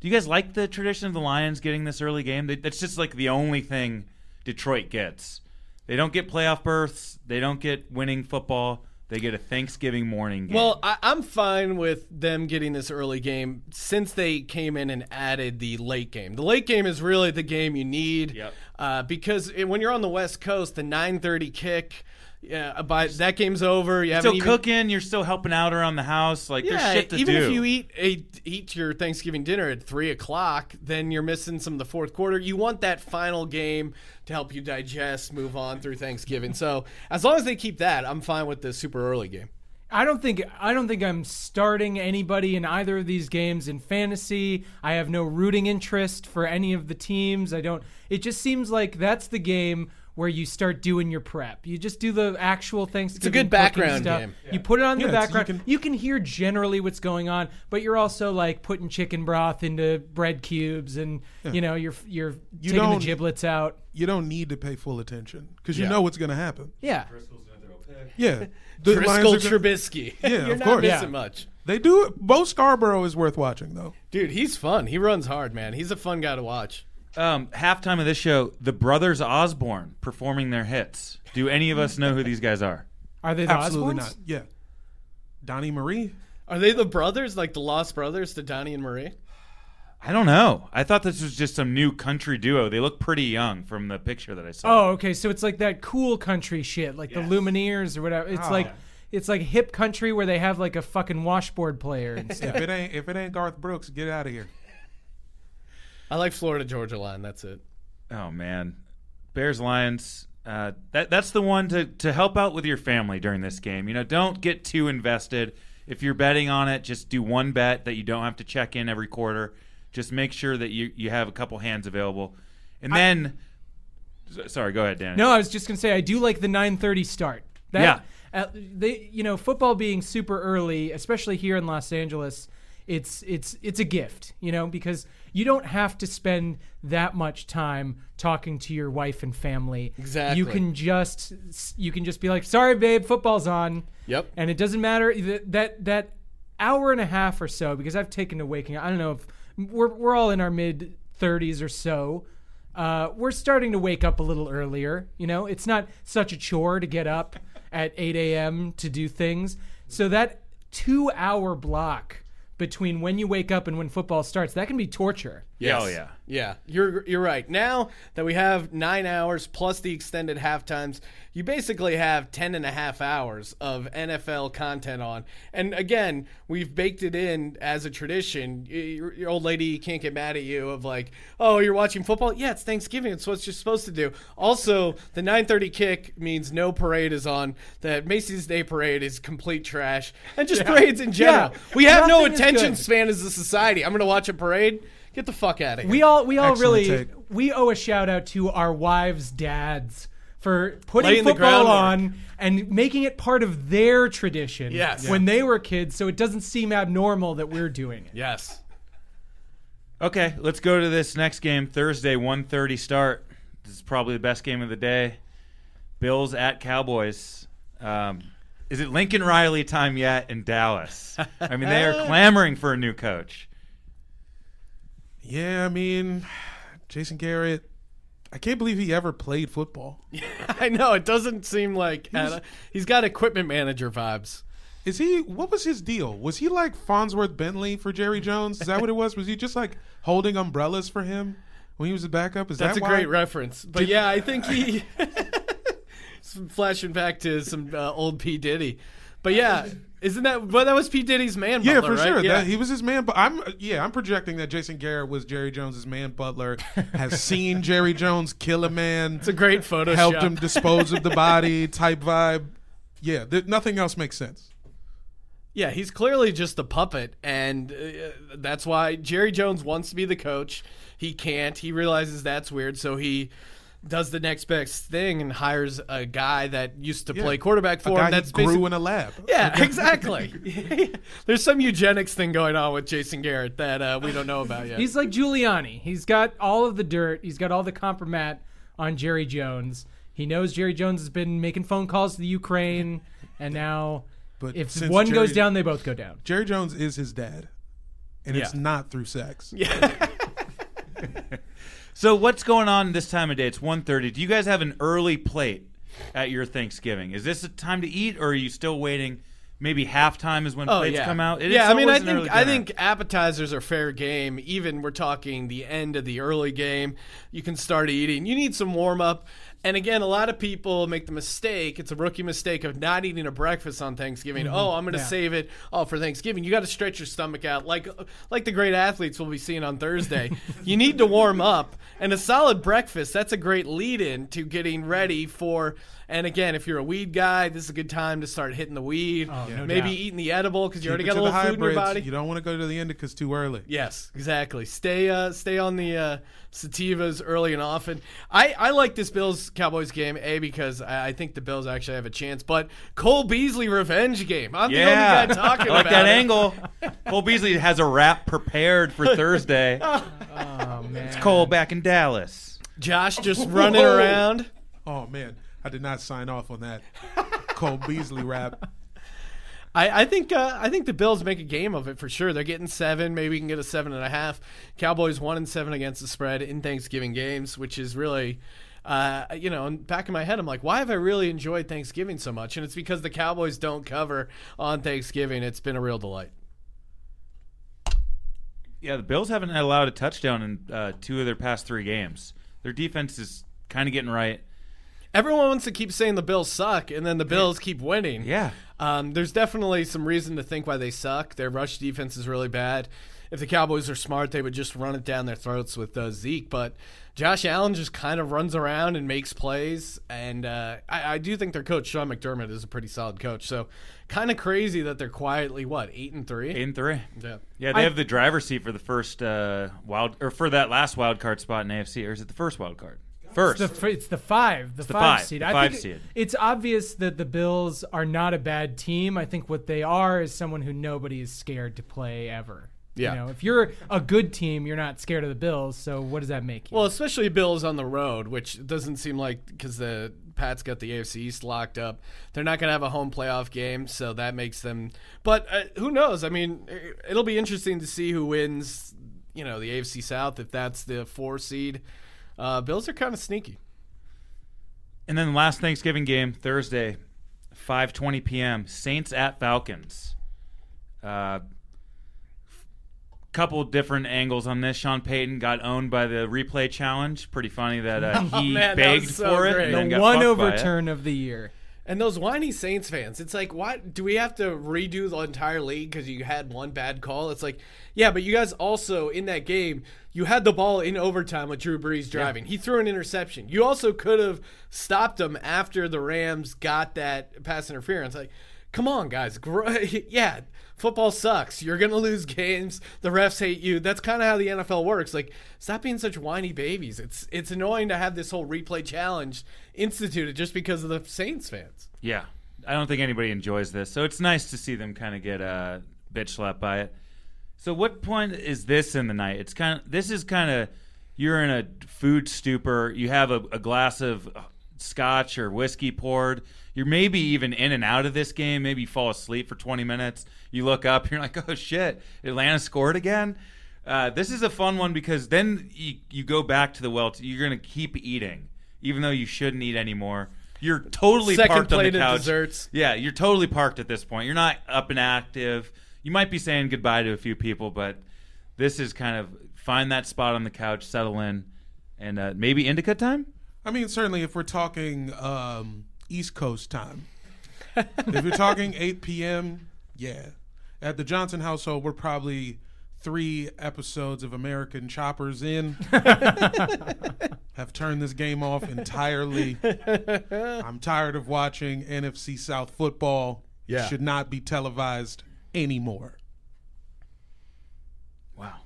do you guys like the tradition of the Lions getting this early game? That's just like the only thing Detroit gets. They don't get playoff berths. They don't get winning football. They get a Thanksgiving morning game. Well, I, I'm fine with them getting this early game since they came in and added the late game. The late game is really the game you need Yep. uh, because it, when you're on the West Coast, the 9:30 kick, yeah, but that game's over. You haven't still even, cooking. You're still helping out around the house. Like there's shit to do. even do. if you eat a, eat your Thanksgiving dinner at three o'clock, then you're missing some of the fourth quarter. You want that final game to help you digest, move on through Thanksgiving. So as long as they keep that, I'm fine with the super early game. I don't think I don't think I'm starting anybody in either of these games in fantasy. I have no rooting interest for any of the teams. I don't. It just seems like that's the game where you start doing your prep. You just do the actual Thanksgiving. good background stuff. game. You put it on Yeah, the it's- you background. You can, can- hear generally what's going on, but you're also like putting chicken broth into bread cubes, and you know you're you're You taking the don't- giblets out. You don't need to pay full attention because you Yeah. know what's going to happen. Yeah. Yeah, (laughs) the Driskel Lions gonna- Trubisky. (laughs) Yeah, (laughs) you're of not course. missing Yeah. much. They do it. Bo Scarborough is worth watching though. Dude, he's fun. He runs hard, man. He's a fun guy to watch. Um, halftime of this show, the brothers Osborne performing their hits. Do any of us know who these guys are? Are they the Absolutely Osbournes? not. Yeah, Donnie Marie. Are they the brothers, like the Lost Brothers to Donnie and Marie? I don't know. I thought this was just some new country duo. They look pretty young from the picture that I saw. Oh, okay. So it's like that cool country shit, like the Lumineers or whatever. It's like it's like hip country where they have like a fucking washboard player and stuff. If it ain't if it ain't Garth Brooks, get out of here. I like Florida Georgia line. That's it. Oh man, Bears Lions. Uh, that that's the one to to help out with your family during this game. You know, don't get too invested. If you're betting on it, just do one bet that you don't have to check in every quarter. Just make sure that you you have a couple hands available, and then. sorry, go ahead, Dan. No, I was just gonna say I do like the 9:30 start. That, Yeah. uh, they you know football being super early, especially here in Los Angeles, it's it's it's a gift, you know, because you don't have to spend that much time talking to your wife and family. Exactly. You can just you can just be like, "Sorry, babe, football's on." Yep. And it doesn't matter that that, hour and a half or so because I've taken to waking. I don't know if we're we're all in our mid 30s or so. Uh, we're starting to wake up a little earlier. You know, it's not such a chore to get up at 8 a.m. to do things. So that two hour block between when you wake up and when football starts, that can be torture. Yeah, oh yeah. Yeah, you're you're right. Now that we have nine hours plus the extended half times, you basically have 10 and a half hours of NFL content on. And again, we've baked it in as a tradition. Your, your old lady can't get mad at you of like, oh, you're watching football? Yeah, it's Thanksgiving. It's what you're supposed to do. Also, the 9:30 kick means no parade is on. That Macy's Day Parade is complete trash, and just parades in general. Yeah. We have no Nothing is attention span as a society. I'm going to watch a parade. Get the fuck out of here. We all we all Excellent really take. we owe a shout out to our wives' dads for putting Laying the football groundwork. on and making it part of their tradition Yes. when they were kids so it doesn't seem abnormal that we're doing it. yes. Okay, let's go to this next game. Thursday, 1.30 start. This is probably the best game of the day. Bills at Cowboys. Um, is it Lincoln Riley time yet in Dallas? I mean, they are (laughs) clamoring for a new coach. Yeah, I mean, Jason Garrett. I can't believe he ever played football. (laughs) I know it doesn't seem like he's got equipment manager vibes. Is he? What was his deal? Was he like Fonzworth Bentley for Jerry Jones? Is that what it was? Was he just like holding umbrellas for him when he was a backup? Is That's that a why? great reference. But yeah, I think he (laughs) flashing back to some uh, old P Diddy. But yeah, isn't that? Well, that was P Diddy's man. Yeah, for right? sure. Yeah. That, he was his man. But I'm yeah, I'm projecting that Jason Garrett was Jerry Jones's man butler. Has (laughs) seen Jerry Jones kill a man. it's a great photo. helped him dispose of the body (laughs) type vibe. Yeah, th- nothing else makes sense. Yeah, he's clearly just a puppet, and uh, that's why Jerry Jones wants to be the coach. He can't. He realizes that's weird, so he does the next best thing and hires a guy that used to Yeah. play quarterback A for guy him. That's he grew in a lab. Yeah, (laughs) exactly. (laughs) There's some eugenics thing going on with Jason Garrett that uh, we don't know about yet. He's like Giuliani. He's got all of the dirt. He's got all the compromat on Jerry Jones. He knows Jerry Jones has been making phone calls to the Ukraine, and now But if since one goes down, they both go down. Jerry Jones is his dad, and it's not through sex. (laughs) So what's going on this time of day? It's 1.30. Do you guys have an early plate? at your Thanksgiving? Is this a time to eat, or are you still waiting? Maybe halftime is when Oh plates yeah, come out. It- yeah. I mean, I always an early think I dinner. think appetizers are fair game. Even we're talking the end of the early game, you can start eating. You need some warm up. And again, a lot of people make the mistake. It's a rookie mistake of not eating a breakfast on Thanksgiving. Oh, I'm going to Yeah. save it oh for Thanksgiving. You got to stretch your stomach out, like like the great athletes we'll be seeing on Thursday. (laughs) you need to warm up, and a solid breakfast. That's a great lead in to getting ready for. And again, if you're a weed guy, this is a good time to start hitting the weed. no Maybe doubt. eating the edible because you already got a little food in your body. You don't want to go to the indicas too early. Yes, exactly. Stay uh, stay on the uh, sativas early and often. I, I like this Bills Cowboys game a because I, I think the Bills actually have a chance. But Cole Beasley revenge game. I'm yeah, the only guy talking (laughs) I like about that it. angle. Cole Beasley has a rap prepared for Thursday. (laughs) Oh man. It's Cole back in Dallas. Josh just running around. Oh man, I did not sign off on that Cole Beasley rap. I, I think uh, I think the Bills make a game of it for sure. They're getting seven, maybe we can get a seven and a half. Cowboys one and seven against the spread in Thanksgiving games, which is really, uh, you know, in back in my head, I'm like, why have I really enjoyed Thanksgiving so much? And it's because the Cowboys don't cover on Thanksgiving. It's been a real delight. Yeah, the Bills haven't allowed a touchdown in uh, two of their past three games. Their defense is kind of getting right. Everyone wants to keep saying the Bills suck, and then the Bills keep winning. Yeah. Um, there's definitely some reason to think why they suck. Their rush defense is really bad. If the Cowboys are smart, they would just run it down their throats with uh, Zeke. But Josh Allen just kind of runs around and makes plays. And uh, I, I do think their coach Sean McDermott is a pretty solid coach. So kind of crazy that they're quietly what eight and three. Eight and three. Yeah. Yeah, they I- have the driver's seat for the first uh, wild or for that last wild card spot in AFC, or is it the first wild card? First. It's the, it's the five, the, the five, five, seed. the I five think seed. It's obvious that the Bills are not a bad team. I think what they are is someone who nobody is scared to play ever. Yeah. You know, if you're a good team, you're not scared of the Bills. So what does that make you? Well, especially Bills on the road, which doesn't seem like because the Pats got the AFC East locked up, they're not going to have a home playoff game, so that makes them. But uh, who knows? I mean, it- it'll be interesting to see who wins. You know, the AFC South if that's the four seed. Uh, Bills are kind of sneaky. And then the last Thanksgiving game, Thursday, 5:20 p.m. Saints at Falcons. Uh, couple different angles on this. Sean Payton got owned by the replay challenge. Pretty funny that uh, (laughs) Oh, he man, that begged so for it great. and then the got one fucked by it. overturn of the year. And those whiny Saints fans, it's like, what? Do we have to redo the entire league because you had one bad call? It's like, yeah, but you guys also, in that game, you had the ball in overtime with Drew Brees driving. He threw an interception. You also could have stopped him after the Rams got that pass interference. Like, come on, guys. (laughs) Yeah, football sucks. You're going to lose games. The refs hate you. That's kind of how the NFL works. Like, stop being such whiny babies. It's, it's annoying to have this whole replay challenge instituted just because of the Saints fans. Yeah, I don't think anybody enjoys this, so it's nice to see them kind of get uh, bitch slapped by it. So, what point is this in the night? It's kind of this is kind of you're in a food stupor. You have a, a glass of uh, scotch or whiskey poured. You're maybe even in and out of this game. Maybe you fall asleep for 20 minutes. You look up, (laughs) you're like, oh shit, Atlanta scored again. Uh, this is a fun one because then you, you go back to the well. You're gonna keep eating, even though you shouldn't eat anymore. You're totally Second parked on the couch. desserts. Yeah, you're totally parked at this point. You're not up and active. You might be saying goodbye to a few people, but this is kind of find that spot on the couch, settle in, and uh, maybe indica time. I mean, certainly if we're talking um, East Coast time, (laughs) if you're talking 8 p.m., yeah. At the Johnson household, we're probably three episodes of American Choppers in. (laughs) Have turned this game off entirely. I'm tired of watching NFC South football. Yeah. Should not be televised anymore. Wow.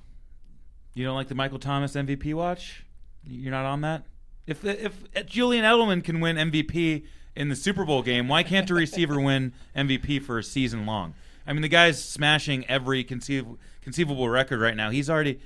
You don't like the Michael Thomas MVP watch? You're not on that? If if Julian Edelman can win MVP in the Super Bowl game, why can't a receiver (laughs) win MVP for a season long? I mean, the guy's smashing every conceivable conceivable record right now. He's already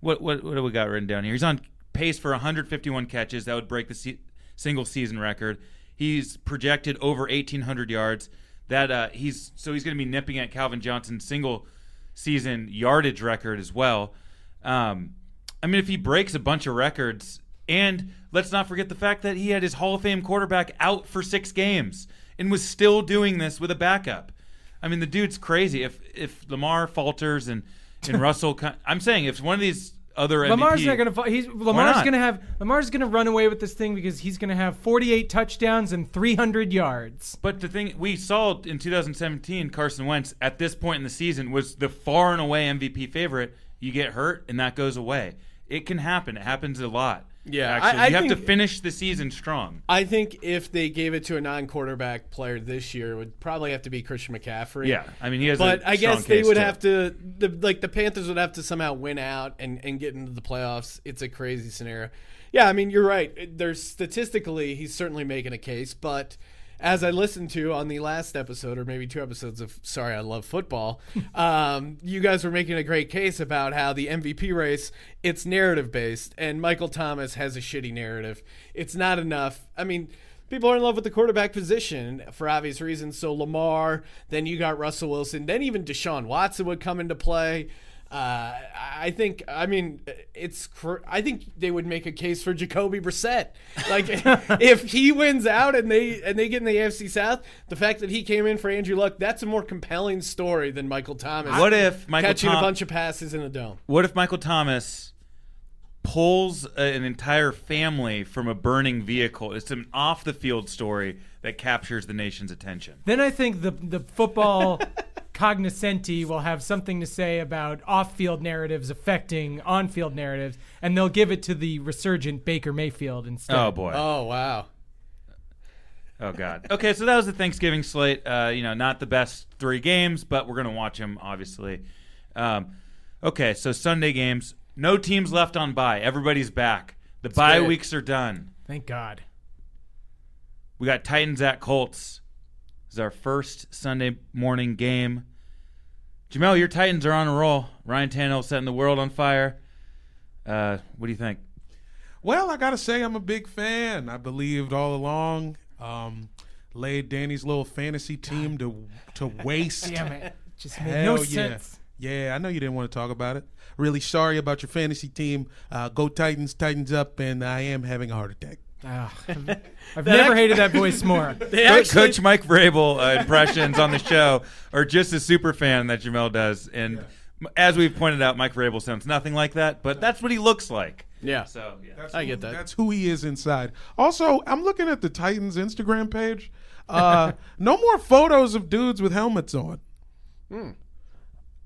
what what what do we got written down here? He's on pace for 151 catches. That would break the se- single season record. He's projected over 1,800 yards. That uh, he's so he's going to be nipping at Calvin Johnson's single season yardage record as well. Um, I mean, if he breaks a bunch of records, And let's not forget the fact that he had his Hall of Fame quarterback out for six games and was still doing this with a backup. I mean, the dude's crazy. If if Lamar falters and and (laughs) Russell, I'm saying if one of these other Lamar's MVP not gonna. fa- He's Lamar's gonna have. Lamar's gonna run away with this thing because he's gonna have 48 touchdowns and 300 yards. But the thing we saw in 2017, Carson Wentz at this point in the season was the far and away MVP favorite. You get hurt and that goes away. It can happen. It happens a lot. Yeah, actually, I- I you have to finish the season strong. I think if they gave it to a non-quarterback player this year, it would probably have to be Christian McCaffrey. Yeah, I mean he has. But I guess they would too. have to, the, like the Panthers would have to somehow win out and, and get into the playoffs. It's a crazy scenario. Yeah, I mean you're right. There's statistically he's certainly making a case, but as I listened to on the last episode or maybe two episodes of Sorry I Love Football, (laughs) um, you guys were making a great case about how the MVP race it's narrative based and Michael Thomas has a shitty narrative. It's not enough. I mean people are in love with the quarterback position for obvious reasons. So Lamar, then you got Russell Wilson, then even Deshaun Watson would come into play. Uh, I think. I mean, it's. cr- I think they would make a case for Jacoby Brissett. Like, (laughs) if he wins out and they and they get in the AFC South, the fact that he came in for Andrew Luck, that's a more compelling story than Michael Thomas. What if Michael catching Thom- a bunch of passes in the dome? What if Michael Thomas pulls an entire family from a burning vehicle? It's an off the field story that captures the nation's attention. Then I think the the football (laughs) cognoscenti will have something to say about off-field narratives affecting on-field narratives, and they'll give it to the resurgent Baker Mayfield instead. Oh boy. Oh wow. Oh God. Okay, so that was the Thanksgiving slate. Uh, you know, not the best three games, but we're gonna watch them obviously. Um, okay, so Sunday games. No teams left on bye. Everybody's back. The bye great. weeks are done. Thank God. We got Titans at Colts. This is our first Sunday morning game. Jamel, your Titans are on a roll. Ryan Tannehill setting the world on fire. Uh, what do you think? Well, I gotta say I'm a big fan. I believed all along. Um, laid Danny's little fantasy team to to (laughs) waste. Damn it. Just made Hell no yeah. sense. Yeah, I know you didn't want to talk about it. Really sorry about your fantasy team. Uh, go Titans, Titans up, and I am having a heart attack. Ah, (laughs) I've, I've never hated that voice more. (laughs) They actually, Coach Mike Vrabel uh, impressions on the show are just a super fan that Jamel does, and m- as we've pointed out, Mike Vrabel sounds nothing like that, but that's what he looks like. yeah. So yeah. I get that. That's who he is inside. Also, I'm looking at the Titans Instagram page. Uh, (laughs) no more photos of dudes with helmets on. Hmm.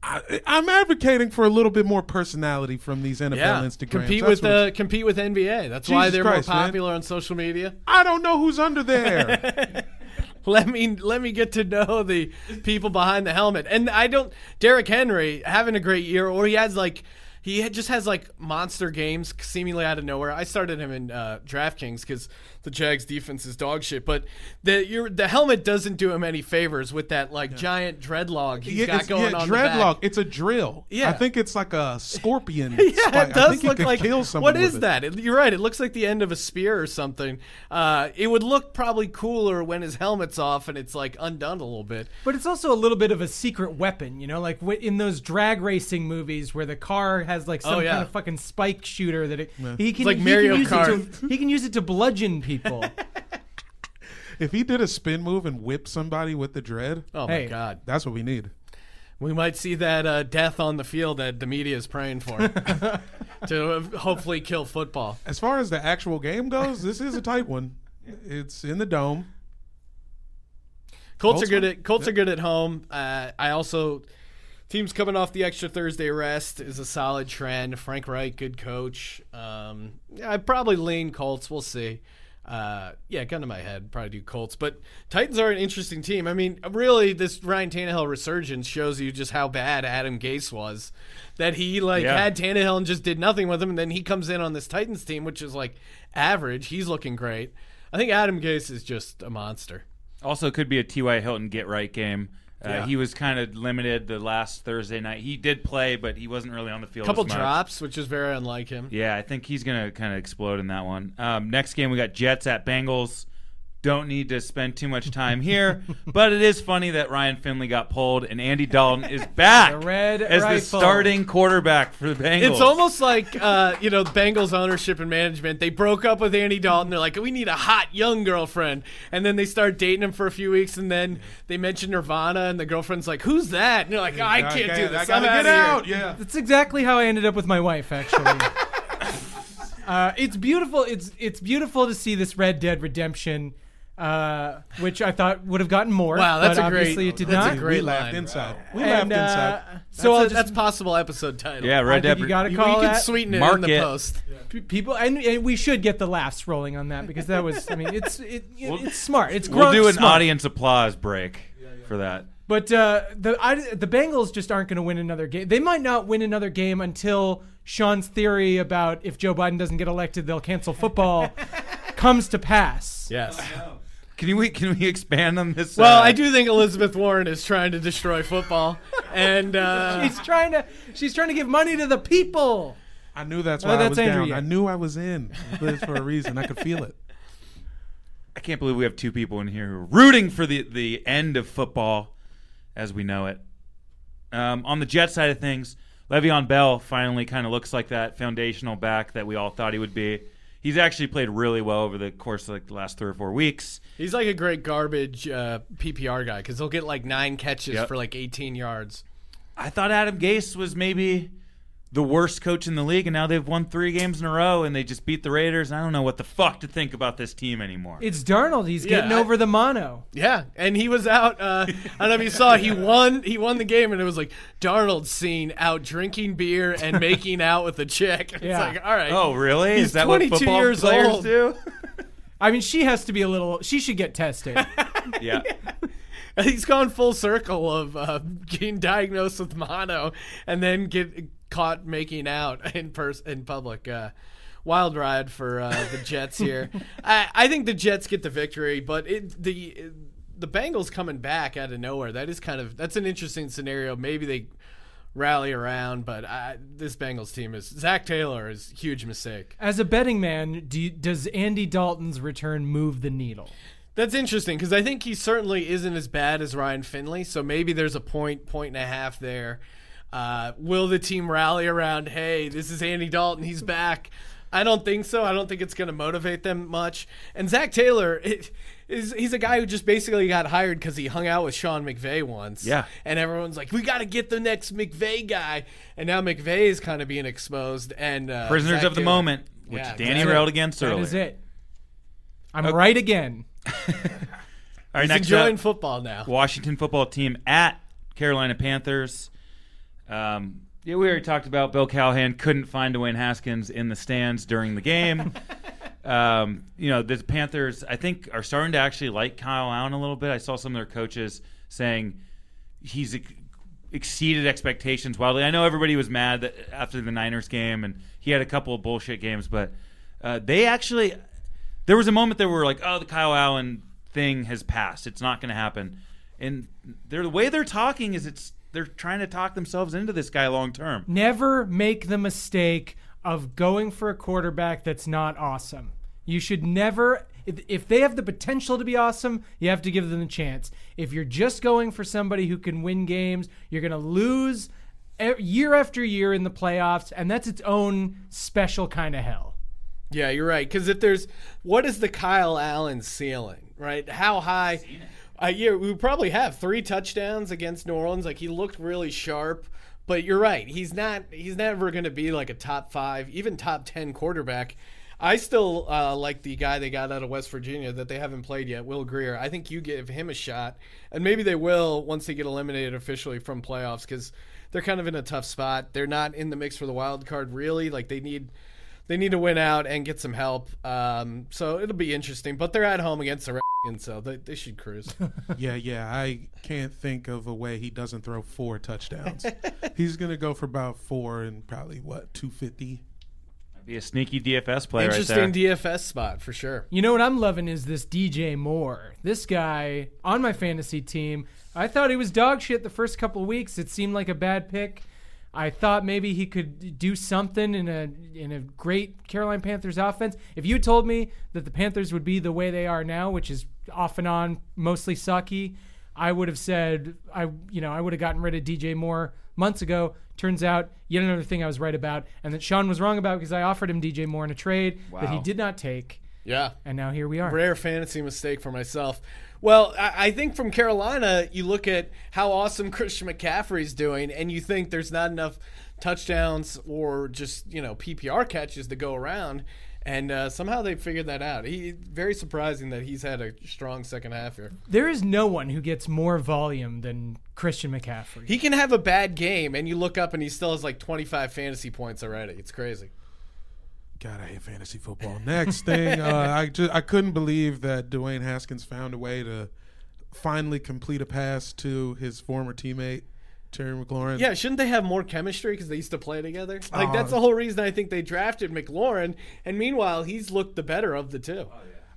I, I'm advocating for a little bit more personality from these NFL Yeah, Instagrams. compete That's with the compete with NBA. That's why they're Christ, more man. popular on social media. I don't know who's under there. (laughs) Let me let me get to know the people behind the helmet. And I don't Derrick Henry having a great year, or he has like he just has like monster games seemingly out of nowhere. I started him in uh, DraftKings because the Jags defense is dog shit. But the your, the helmet doesn't do him any favors with that like giant dreadlock he's Yeah, got it's- going yeah, on dreadlock. It's a drill. Yeah. I think it's like a scorpion. (laughs) Yeah, spike. it I does think look could like. kill someone what with is it. that? It- You're right. It looks like the end of a spear or something. Uh, it would look probably cooler when his helmet's off and it's like undone a little bit. But it's also a little bit of a secret weapon, you know, like in those drag racing movies where the car has like some Oh, yeah. kind of fucking spike shooter that it, he can like he Mario can use Kart. It to, he can use it to bludgeon people. (laughs) If he did a spin move and whip somebody with the dread, Oh Hey. my god. that's what we need. We might see that uh, death on the field that the media is praying for (laughs) to uh, hopefully kill football. As far as the actual game goes, this is a tight one. It's in the dome. Colts, Colts are good win? at Colts are good at home. Uh, I also teams coming off the extra Thursday rest is a solid trend. Frank Reich, good coach. Um, I probably lean Colts. We'll see. Uh, yeah, gun to my head, probably do Colts. But Titans are an interesting team. I mean, really, this Ryan Tannehill resurgence shows you just how bad Adam Gase was. That he like Yeah. had Tannehill and just did nothing with him, and then he comes in on this Titans team, which is like average. He's looking great. I think Adam Gase is just a monster. Also, could be a T.Y. Hilton get right game. Uh, Yeah. He was kind of limited the last Thursday night. He did play, but he wasn't really on the field. A couple drops, which is very unlike him. Yeah, I think he's going to kind of explode in that one. Um, next game, we got Jets at Bengals. Don't need to spend too much time here, but it is funny that Ryan Finley got pulled and Andy Dalton is (laughs) back The red as the starting quarterback for the Bengals. It's almost like uh, you know Bengals ownership and management. They broke up with Andy Dalton. They're like, we need a hot young girlfriend, and then they start dating him for a few weeks, and then they mention Nirvana, and the girlfriend's like, "Who's that?" And they're like, "I can't do this. I gotta I'm get outta here." out. Yeah. That's exactly how I ended up with my wife, actually. (laughs) uh, it's beautiful. It's it's beautiful to see this Red Dead Redemption, uh, which I thought would have gotten more. Wow, that's but a great- obviously it did that's a not. great we laughed line. inside. We And, laughed uh, inside. so So I'll that's, just that's possible episode title. yeah, I Red think Dead. you got to You, call you can sweeten it Mark in the it. post. P- people, and, and we should get the laughs rolling on that because that was. I mean, it's it, it- We'll- it's smart. It's We'll do an smart. audience applause break for that. But uh, the I, the Bengals just aren't going to win another game. They might not win another game until Sean's theory about if Joe Biden doesn't get elected, they'll cancel football (laughs) comes to pass. Yes. Can we can we expand on this? Well, uh, I do think Elizabeth Warren is trying to destroy football, and uh, (laughs) She's trying to she's trying to give money to the people. I knew that's Oh, why I was Andrew down. Yang. I knew I was in this for a reason. I could feel it. I can't believe we have two people in here who are rooting for the the end of football as we know it. Um, on the Jet side of things, Le'Veon Bell finally kind of looks like that foundational back that we all thought he would be. He's actually played really well over the course of like the last three or four weeks. He's like a great garbage uh, PPR guy because he'll get like nine catches Yep. for like 18 yards. I thought Adam Gase was maybe the worst coach in the league, and now they've won three games in a row, and they just beat the Raiders. I don't know what the fuck to think about this team anymore. It's Darnold. He's Yeah, getting I- over the mono. Yeah, and he was out. Uh, I don't know if you saw. He (laughs) won. He won the game, and it was like Darnold seen out drinking beer and making out with a chick. (laughs) It's Yeah. like, all right. oh, really? He's Is that what 22 football years players old. do? (laughs) I mean, she has to be a little. She should get tested. (laughs) yeah. (laughs) He's gone full circle of uh, getting diagnosed with mono and then get caught making out in pers- in public. Uh, wild ride for uh, the Jets here. (laughs) I, I think the Jets get the victory, but it, the the Bengals coming back out of nowhere. That is kind of that's an interesting scenario. Maybe they rally around, but I, this Bengals team is Zac Taylor is huge mistake. As a betting man, do you, does Andy Dalton's return move the needle? That's interesting because I think he certainly isn't as bad as Ryan Finley. So maybe there's a point, point and a half there. Uh, will the team rally around? Hey, this is Andy Dalton. He's back. I don't think so. I don't think it's going to motivate them much. And Zac Taylor it, is he's a guy who just basically got hired because he hung out with Sean McVay once. Yeah. And everyone's like, we got to get the next McVay guy. And now McVay is kind of being exposed. And uh, Prisoners of the Taylor- moment, which Yeah, Danny railed against That earlier. is it. I'm Okay. right again. (laughs) All right, He's next enjoying up, football now. Washington football team at Carolina Panthers. Um, yeah, we already talked about Bill Callahan couldn't find Dwayne Haskins in the stands during the game. (laughs) um, you know, the Panthers, I think, are starting to actually like Kyle Allen a little bit. I saw some of their coaches saying he's ex- exceeded expectations wildly. I know everybody was mad that after the Niners game, and he had a couple of bullshit games, but uh, they actually there was a moment there where like, oh, the Kyle Allen thing has passed. It's not going to happen. And the way they're talking is it's they're trying to talk themselves into this guy long term. Never make the mistake of going for a quarterback that's not awesome. You should never, if, if they have the potential to be awesome, you have to give them the chance. If you're just going for somebody who can win games, you're going to lose year after year in the playoffs, and that's its own special kind of hell. Yeah, you're right. Because if there's what is the Kyle Allen ceiling, right? How high? Uh, yeah, we probably have three touchdowns against New Orleans. Like he looked really sharp, but you're right. He's not. He's never going to be like a top five, even top ten quarterback. I still uh, like the guy they got out of West Virginia that they haven't played yet, Will Grier. I think you give him a shot, and maybe they will once they get eliminated officially from playoffs because they're kind of in a tough spot. They're not in the mix for the wild card really. Like they need they need to win out and get some help. Um, so it'll be interesting. But they're at home against the Redskins, so they, they should cruise. (laughs) Yeah, yeah. I can't think of a way he doesn't throw four touchdowns. (laughs) He's gonna go for about four and probably what two fifty. Be a sneaky DFS play right Interesting there. DFS spot for sure. You know what I'm loving is this DJ Moore. This guy on my fantasy team. I thought he was dog shit the first couple of weeks. It seemed like a bad pick. I thought maybe he could do something in a in a great Carolina Panthers offense. If you told me that the Panthers would be the way they are now, which is off and on, mostly sucky, I would have said I you know I would have gotten rid of DJ Moore months ago. Turns out yet another thing I was right about, and that Sean was wrong about because I offered him DJ Moore in a trade that he did not take, Yeah. and now here we are. Rare fantasy mistake for myself. Well, I, I think from Carolina, you look at how awesome (laughs) Christian McCaffrey's doing, and you think there's not enough touchdowns or just you know PPR catches to go around, and uh, somehow they figured that out. He very surprising that he's had a strong second half here. There is no one who gets more volume than Christian McCaffrey. He can have a bad game, and you look up and he still has like 25 fantasy points already. It's crazy. God, I hate fantasy football. Next thing, uh, I just I couldn't believe that Dwayne Haskins found a way to finally complete a pass to his former teammate Terry McLaurin. Yeah, shouldn't they have more chemistry because they used to play together? Like Oh. that's the whole reason I think they drafted McLaurin. And meanwhile, he's looked the better of the two.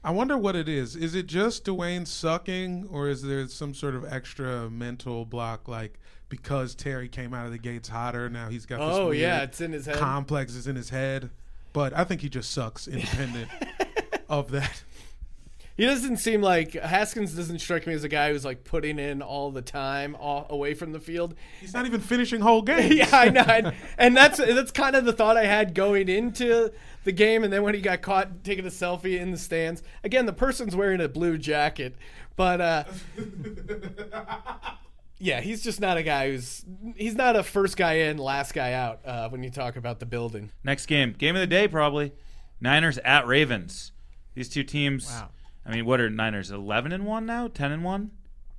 I wonder what it is. Is it just Dwayne sucking, or is there some sort of extra mental block, like because Terry came out of the gates hotter, now he's got this Oh weird yeah, it's in his head. complex is in his head. But I think he just sucks, independent (laughs) of that. He doesn't seem like Haskins doesn't strike me as a guy who's like putting in all the time all, away from the field. He's not even finishing whole games. (laughs) yeah, I know, and, (laughs) and that's that's kind of the thought I had going into the game, and then when he got caught taking a selfie in the stands. Again, the person's wearing a blue jacket, but uh, yeah, he's just not a guy who's he's not a first guy in, last guy out uh, when you talk about the building. Next game, game of the day probably. Niners at Ravens. These two teams. Wow. I mean, what are Niners? Eleven and one now? Ten and one?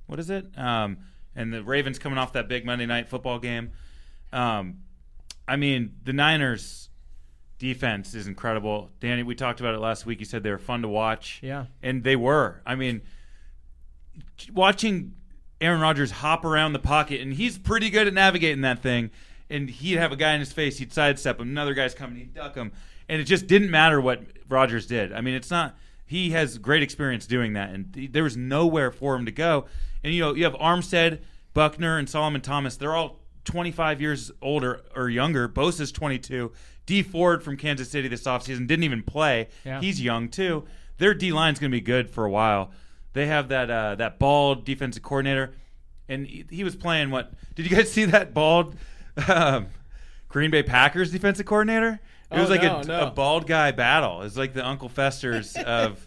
What is it? Um, and the Ravens coming off that big Monday night football game. Um, I mean, the Niners defense is incredible. Danny, we talked about it last week. You said they were fun to watch. Yeah. and they were. I mean, watching Aaron Rodgers hop around the pocket, and he's pretty good at navigating that thing. And he'd have a guy in his face, he'd sidestep him. Another guy's coming, he'd duck him, and it just didn't matter what Rodgers did. I mean, it's not. He has great experience doing that, and th- there was nowhere for him to go. And you know, you have Armstead, Buckner, and Solomon Thomas. They're all 25 years older or younger. Bosa's 22. Dee Ford from Kansas City this offseason didn't even play. Yeah. He's young too. Their D line's going to be good for a while. They have that uh, that bald defensive coordinator, and he, he was playing what? Did you guys (laughs) see that bald um, Green Bay Packers defensive coordinator? It was Oh, like no, a, no. a bald guy battle. It was like the Uncle Festers (laughs) of.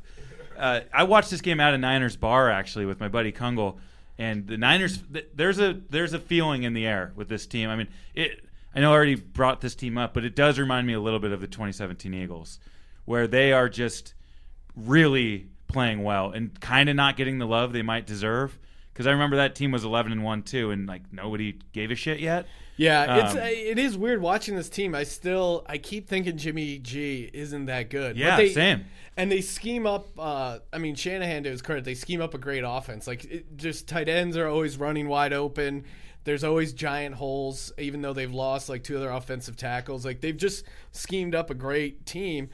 Uh, I watched this game out of Niners bar actually with my buddy Kungle, and the Niners. th- There's a there's a feeling in the air with this team. I mean, it. I know I already brought this team up, but it does remind me a little bit of the 2017 Eagles, where they are just really playing well and kind of not getting the love they might deserve. Because I remember that team was 11 and one too, and like nobody gave a shit yet. Yeah, it's Um, it is weird watching this team. I still I keep thinking Jimmy G isn't that good. But Yeah, they, same. And they scheme up. Uh, I mean, Shanahan to his credit, they scheme up a great offense. Like it, just tight ends are always running wide open. There's always giant holes, even though they've lost like two other offensive tackles. Like they've just schemed up a great team.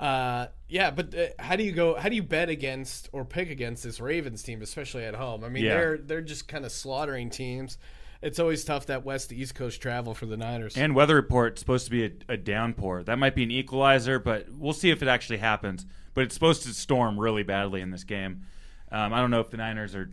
Uh, yeah, but uh, how do you go? How do you bet against or pick against this Ravens team, especially at home? I mean, Yeah. they're they're just kind of slaughtering teams. It's always tough that west to east coast travel for the Niners. And weather report supposed to be a, a downpour. That might be an equalizer, but we'll see if it actually happens. But it's supposed to storm really badly in this game. Um, I don't know if the Niners are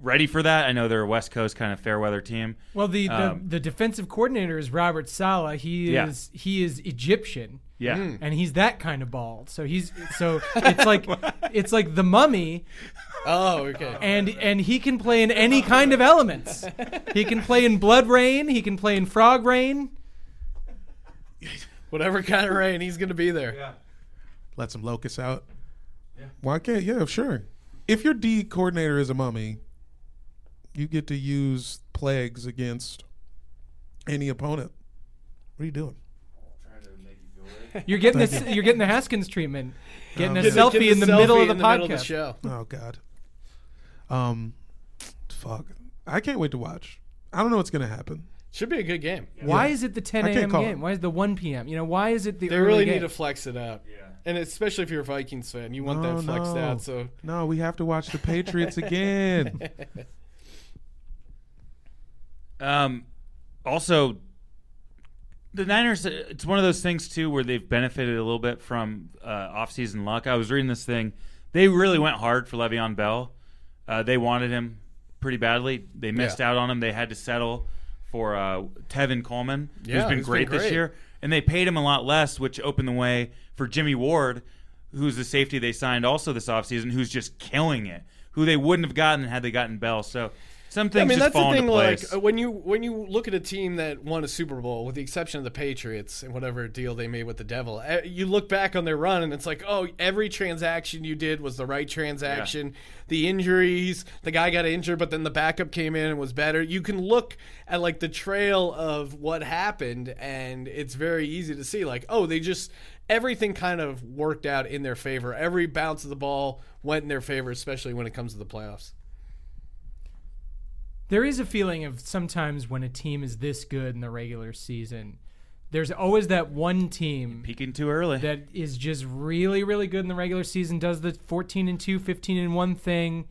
ready for that. I know they're a West Coast kind of fair weather team. Well, the, the, Um, the defensive coordinator is Robert Saleh. He Yeah. is he is Egyptian. Yeah. Hmm. And he's that kind of bald. So he's so it's like (laughs) it's like the mummy oh, okay. and and he can play in any kind of elements. He can play in blood rain, he can play in frog rain. (laughs) Whatever kind of rain, he's going to be there. Let some locusts out. Why can't? Yeah, sure. If your D coordinator is a mummy, you get to use plagues against any opponent. What are you doing? You're getting this you're getting the Haskins treatment. Getting a Get Get selfie get in the selfie middle of the in the middle of podcast. the show. Oh God. Um, fuck. I can't wait to watch. I don't know what's gonna happen. Should be a good game. Why is it the 10 a.m. game? it. Why is the 1 p.m.? You know, why is it the They early really game? need to flex it out. Yeah. And especially if you're a Vikings fan, you want No, that flexed no. out. So No, we have to watch the Patriots again. (laughs) Um, also, the Niners. It's one of those things too where they've benefited a little bit from uh, offseason luck. I was reading this thing. They really went hard for Le'Veon Bell. Uh, they wanted him pretty badly. They missed Yeah. out on him. They had to settle for uh, Tevin Coleman, Yeah, who's been who's been great this year, and they paid him a lot less, which opened the way for Jimmy Ward, who's the safety they signed also this offseason, who's just killing it. Who they wouldn't have gotten had they gotten Bell. So some things I mean, that's the thing. Like uh, when you when you look at a team that won a Super Bowl, with the exception of the Patriots and whatever deal they made with the devil, eh, you look back on their run and it's like, oh, every transaction you did was the right transaction. The injuries, the guy got injured, but then the backup came in and was better. You can look at like the trail of what happened, and it's very easy to see, like, oh, they just everything kind of worked out in their favor. Every bounce of the ball went in their favor, especially when it comes to the playoffs. There is a feeling of sometimes when a team is this good in the regular season, there's always that one team Peaking too early. that is just really, really good in the regular season, does the 14 and 2, 15 and 1 thing,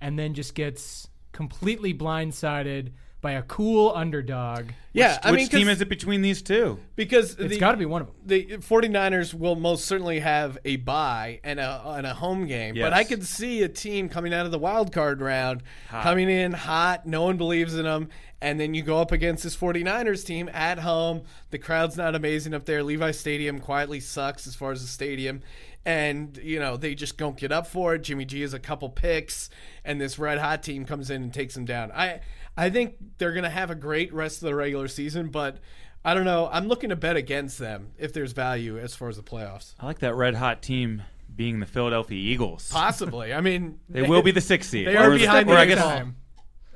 and then just gets completely blindsided by a cool underdog. Yeah, I Which mean, team 'cause- is it between these two? Because it's got to be one of them. the 49ers will most certainly have a bye and a, and a home game. But I could see a team coming out of the wild card round, coming in hot, no one believes in them. And then you go up against this 49ers team at home. The crowd's not amazing up there. Levi Stadium quietly sucks as far as the stadium. And, you know, they just don't get up for it. Jimmy G has a couple picks, and this red hot team comes in and takes them down. I, I think they're going to have a great rest of the regular season, but I don't know. I'm looking to bet against them if there's value as far as the playoffs. I like that red hot team being the Philadelphia Eagles. Possibly. I mean, (laughs) They will be the sixth seed. They are Or- behind or the I eight guess, ball.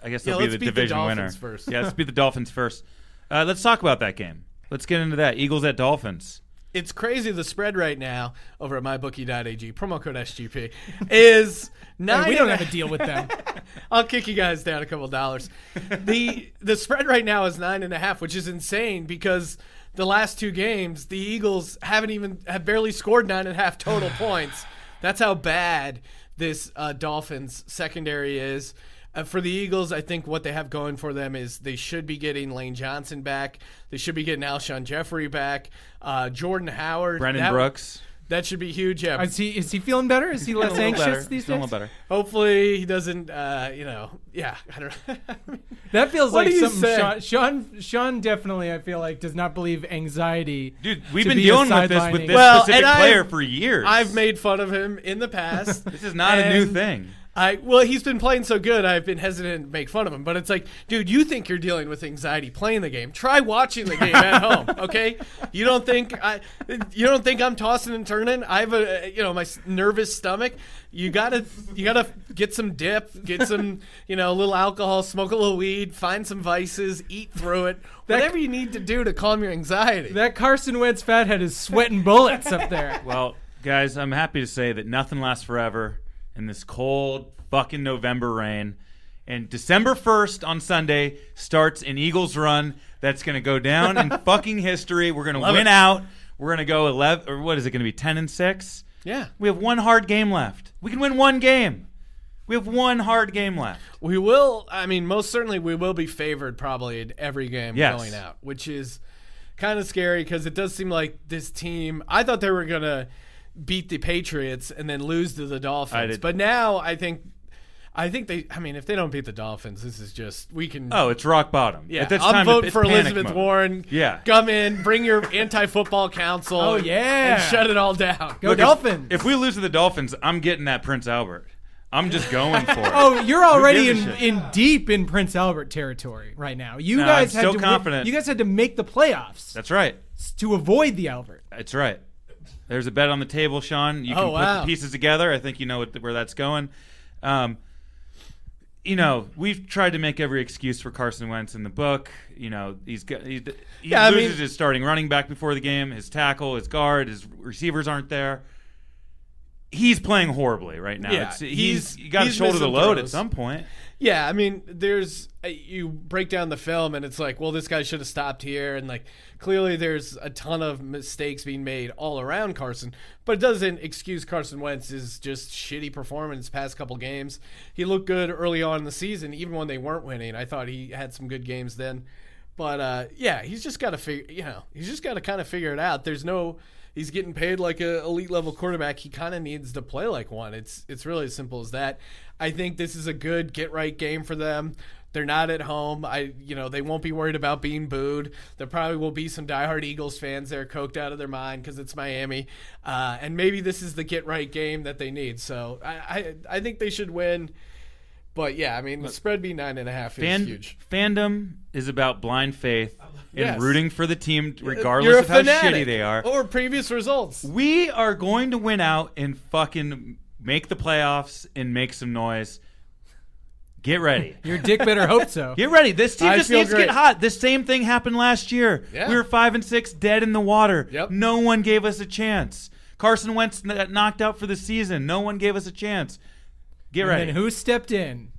I guess they'll be the beat the division winner. First. Yeah, let's beat the Dolphins first. Uh, let's talk about that game. Let's get into that. Eagles at Dolphins. It's crazy. The spread right now over at mybookie.ag, promo code SGP, is nine. (laughs) Hey, we don't have a deal with them. (laughs) I'll kick you guys down a couple dollars. the The spread right now is nine and a half, which is insane because the last two games, the Eagles haven't even have barely scored nine and a half total (sighs) points. That's how bad this uh, Dolphins secondary is. Uh, for the Eagles, I think what they have going for them is they should be getting Lane Johnson back. They should be getting Alshon Jeffery back. Uh, Jordan Howard. Brandon that- Brooks. That should be huge. Yeah, Is he is he feeling better? Is he less anxious better. these Feeling a days? little better. hopefully he doesn't. Uh, you know, yeah. I don't know. (laughs) That feels What like do something? Sean, Sean Sean definitely I feel like does not believe anxiety. Dude, we've been be dealing with this with this Well, specific and I've- player for years. I've made fun of him in the past. (laughs) this is not a new thing. I well, he's been playing so good. I've been hesitant to make fun of him, but it's like, dude, you think you're dealing with anxiety playing the game? Try watching the game at home, (laughs) okay? You don't think I, you don't think I'm tossing and turning? I have a, you know, my nervous stomach. You gotta, you gotta get some dip, get some, you know, a little alcohol, smoke a little weed, find some vices, eat through it, whatever you need to do to calm your anxiety. That Carson Wentz fathead is sweating bullets up there. Well, guys, I'm happy to say that nothing lasts forever in this cold fucking November rain. And December 1st on Sunday starts an Eagles run that's going to go down in (laughs) fucking history. We're going to win it. out. We're going to go 11 or what is it going to be 10 and 6? yeah, We have one hard game left. We can win one game. We have one hard game left. We will. I mean, most certainly we will be favored probably in every game Yes. going out, which is kind of scary because it does seem like this team. I thought they were gonna beat the Patriots and then lose to the Dolphins, did. but now I think. I think they. I mean, if they don't beat the Dolphins, this is just we can. Oh, it's rock bottom. yeah. At this I'm time, voting it's for Elizabeth mode. Warren. Yeah. come in, bring your anti-football council. Oh, yeah. and shut it all down. Go Look, if- Dolphins. If, we lose to the Dolphins, I'm getting that Prince Albert. I'm just going for it. (laughs) Oh, you're already in, in deep in Prince Albert territory right now. You No, guys I'm had so to wi- confident. you guys had to make the playoffs That's right. to avoid the Albert. That's right. There's a bet on the table, Sean. You can Oh, put the pieces together. I think you know what, where that's going. Um, you know, we've tried to make every excuse for Carson Wentz in the book. You know, he's got he, he Yeah, I loses mean- his starting running back before the game. His tackle, his guard, his receivers aren't there. He's playing horribly right now. Yeah, it's, he's, he's- got to shoulder the load at some point. Yeah, I mean, there's uh, you break down the film and it's like, well, this guy should have stopped here, and like clearly there's a ton of mistakes being made all around Carson, but it doesn't excuse Carson Wentz's just shitty performance past couple games. He looked good early on in the season, even when they weren't winning. I thought he had some good games then, But uh, yeah, he's just got to figure. You know, he's just got to kind of figure it out. There's no. He's getting paid like a elite level quarterback. He kind of needs to play like one. It's it's really as simple as that. I think this is a good get right game for them. They're not at home. I you know they won't be worried about being booed. There probably will be some diehard Eagles fans there coked out of their mind because it's Miami, uh, and maybe this is the get right game that they need. So I I, I think they should win. But yeah, I mean the spread being nine and a half is Fan, huge. Fandom is about blind faith and Yes. rooting for the team uh, regardless a of how fanatic. shitty they are. or previous results. We are going to win out and fucking make the playoffs and make some noise. Get ready. (laughs) Your dick better hope so. Get ready. This team I just feel needs to get hot. This same thing happened last year. Yeah. We were five and six, dead in the water. Yep. No one gave us a chance. Carson Wentz got uh, knocked out for the season. No one gave us a chance. Get And ready. then who stepped in?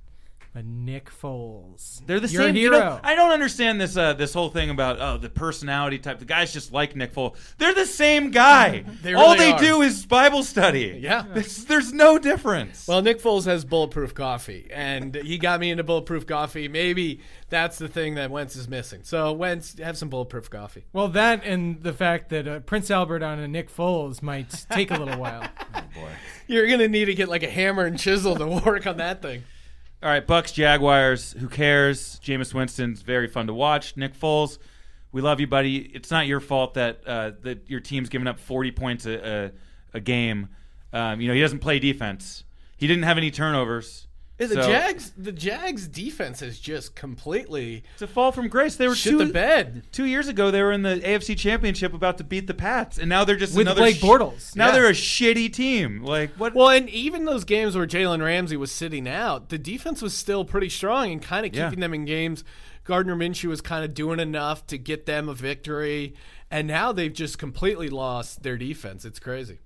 But Nick Foles. They're the Your same hero. You know, I don't understand this uh, this whole thing about oh the personality type. The guys just like Nick Foles. They're the same guy. (laughs) They All really they are. do is Bible study. Yeah. There's, there's no difference. Well, Nick Foles has bulletproof coffee, and he got me into bulletproof coffee. Maybe that's the thing that Wentz is missing. So Wentz, have some bulletproof coffee. Well, that and the fact that uh, Prince Albert on a Nick Foles might take a little while. (laughs) Boy, You're gonna need to get like a hammer and chisel to (laughs) work on that thing. All right, Bucs Jaguars. Who cares? Jameis Winston's very fun to watch. Nick Foles, we love you, buddy. It's not your fault that uh, that your team's giving up 40 points a, a, a game. Um, you know he doesn't play defense. He didn't have any turnovers. Yeah, the So, Jags, the Jags defense is just completely to fall from grace. They were shit two, the bed. two years ago. They were in the AFC Championship about to beat the Pats, and now they're just With another Blake Bortles. Now Yeah. they're a shitty team. Like what? Well, and even those games where Jalen Ramsey was sitting out, the defense was still pretty strong and kind of Yeah. keeping them in games. Gardner Minshew was kind of doing enough to get them a victory, and now they've just completely lost their defense. It's crazy.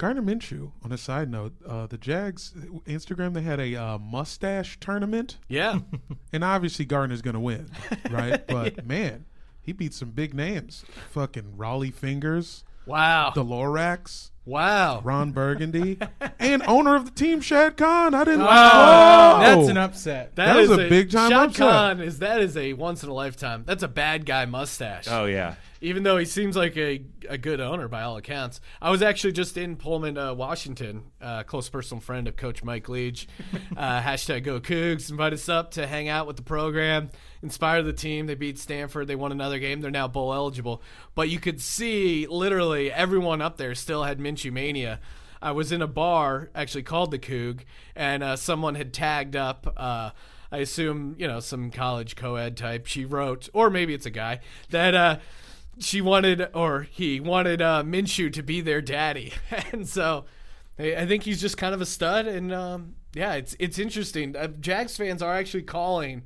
Gardner Minshew. On a side note, uh, the Jags Instagram they had a uh, mustache tournament, Yeah. (laughs) and obviously Gardner's gonna win, right? (laughs) But man, he beat some big names. Fucking Rollie Fingers, wow. the Lorax, Wow. Ron Burgundy, and owner of the team, Shad Khan. I didn't. Oh, Whoa! that's an upset. That was a big time Shad upset. Khan is that is a once in a lifetime. That's a bad guy mustache. oh yeah. even though he seems like a, a good owner by all accounts. I was actually just in Pullman, uh, Washington, uh, close personal friend of Coach Mike Leach. (laughs) Uh, hashtag Go Cougs invited us up to hang out with the program, inspire the team. They beat Stanford. They won another game. They're now bowl eligible. But you could see literally everyone up there still had Minshew mania. I was in a bar actually called the Coug, and uh, someone had tagged up. Uh, I assume you know some college co-ed type. She wrote, or maybe it's a guy that. Uh, she wanted or he wanted uh, Minshew to be their daddy, (laughs) and so I I think he's just kind of a stud. And um, yeah, it's it's interesting. Uh, Jags fans are actually calling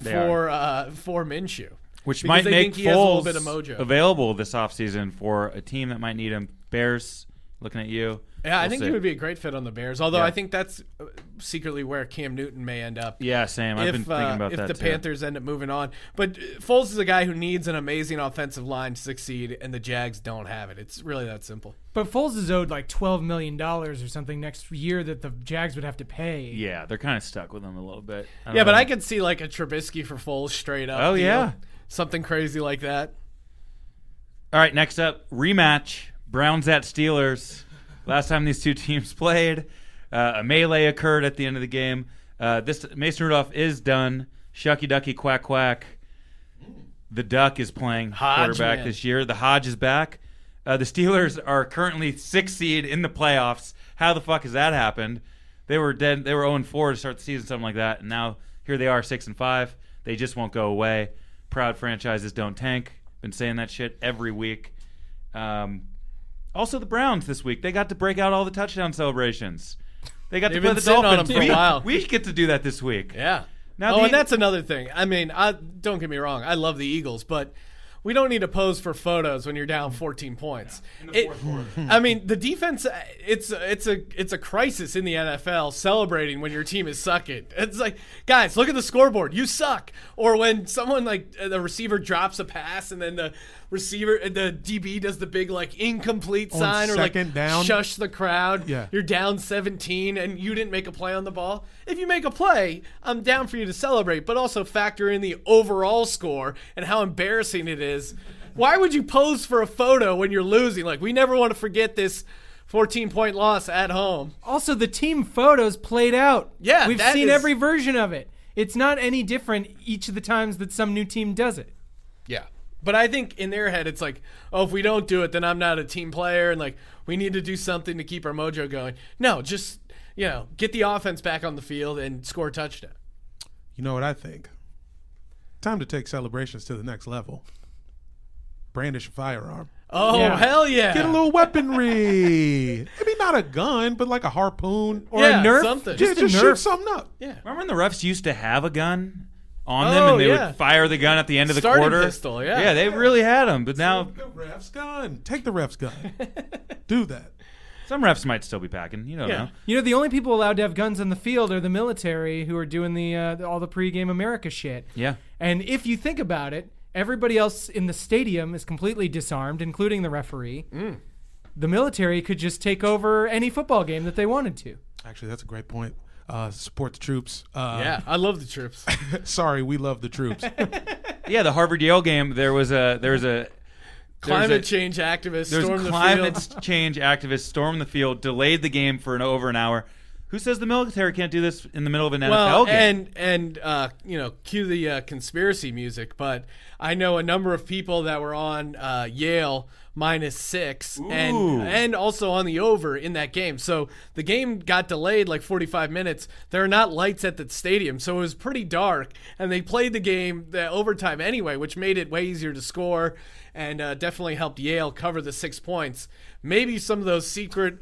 They for uh, for Minshew, Which might they make think he has a little Foles bit of mojo. available this offseason for a team that might need him. Bears, looking at you. Yeah, I We'll think see. he would be a great fit on the Bears. Although Yeah. I think that's uh, secretly where Cam Newton may end up. Yeah, Sam. I've if been thinking uh, about if that If the too. Panthers end up moving on. But uh, Foles is a guy who needs an amazing offensive line to succeed, and the Jags don't have it. It's really that simple. But Foles is owed like twelve million dollars or something next year that the Jags would have to pay. Yeah, they're kind of stuck with him a little bit. don't Yeah, but. I could see like a Trubisky for Foles straight up. Oh, deal. yeah. something crazy like that. All right, next up, rematch. Browns at Steelers. Last time these two (laughs) teams played, uh, a melee occurred at the end of the game. Uh, this Mason Rudolph is done. Shucky Ducky Quack Quack. The Duck is playing Hodge, quarterback man. this year. The Hodge is back. Uh, the Steelers are currently six seed in the playoffs. How the fuck has that happened? They were dead. They were zero four to start the season, something like that, and now here they are, six and five. They just won't go away. Proud franchises don't tank. Been saying that shit every week. Um, also, the Browns this week they got to break out all the touchdown celebrations. They got They've to play been the sitting on Dolphins. them for a we, while. we get to do that this week. Yeah. Now oh, the- and that's another thing. I mean, I don't get me wrong. I love the Eagles, but we don't need to pose for photos when you're down 14 points. It- I mean, the defense. It's it's a it's a crisis in the NFL celebrating when your team is sucking. It's like, guys, look at the scoreboard. You suck. Or when someone like the receiver drops a pass and then the receiver, the DB does the big like incomplete On sign or like down. shush the crowd. Yeah. You're down 17 and you didn't make a play on the ball. If you make a play, I'm down for you to celebrate, but also factor in the overall score and how embarrassing it is. Why would you pose for a photo when you're losing? Like we never want to forget this 14 point loss at home. Also, the team photos played out. Yeah, we've seen is- every version of it. It's not any different each of the times that some new team does it. Yeah. But I think in their head, it's like, oh, if we don't do it, then I'm not a team player. And like, we need to do something to keep our mojo going. No, just, you know, get the offense back on the field and score a touchdown. You know what I think? Time to take celebrations to the next level. Brandish a firearm. Oh, Yeah. hell yeah. Get a little weaponry. Maybe not a gun, but like a harpoon. Or Yeah, a nerf. something. Yeah, Just, just a shoot something up. yeah. Remember when the refs used to have a gun on them Oh, and they yeah. would fire the gun at the end of the Starting quarter? pistol, yeah. Yeah, they really had them, but now The ref's gun. Take the ref's gun. (laughs) Do that. some refs might still be packing. You don't Yeah. know. You know, the only people allowed to have guns on the field are the military who are doing the uh, all the pregame America shit. Yeah. And if you think about it, everybody else in the stadium is completely disarmed, including the referee. Mm. The military could just take over any football game that they wanted to. Actually, that's a great point. Uh, support the troops. Uh, Yeah. I love the troops. (laughs) Sorry, we love the troops. (laughs) Yeah, the Harvard Yale game. There was a there was a Climate there's a- change activists There's storm the field. climate field. (laughs) change activists stormed the field, delayed the game for an over an hour. Who says the military can't do this in the middle of an NFL Well, game? and and uh, you know, cue the uh, conspiracy music. But I know a number of people that were on uh, Yale minus six, Ooh. and and also on the over in that game. So the game got delayed like 45 minutes. There are not lights at the stadium, so it was pretty dark. And they played the game the overtime anyway, which made it way easier to score, and uh, definitely helped Yale cover the six points. Maybe some of those secret.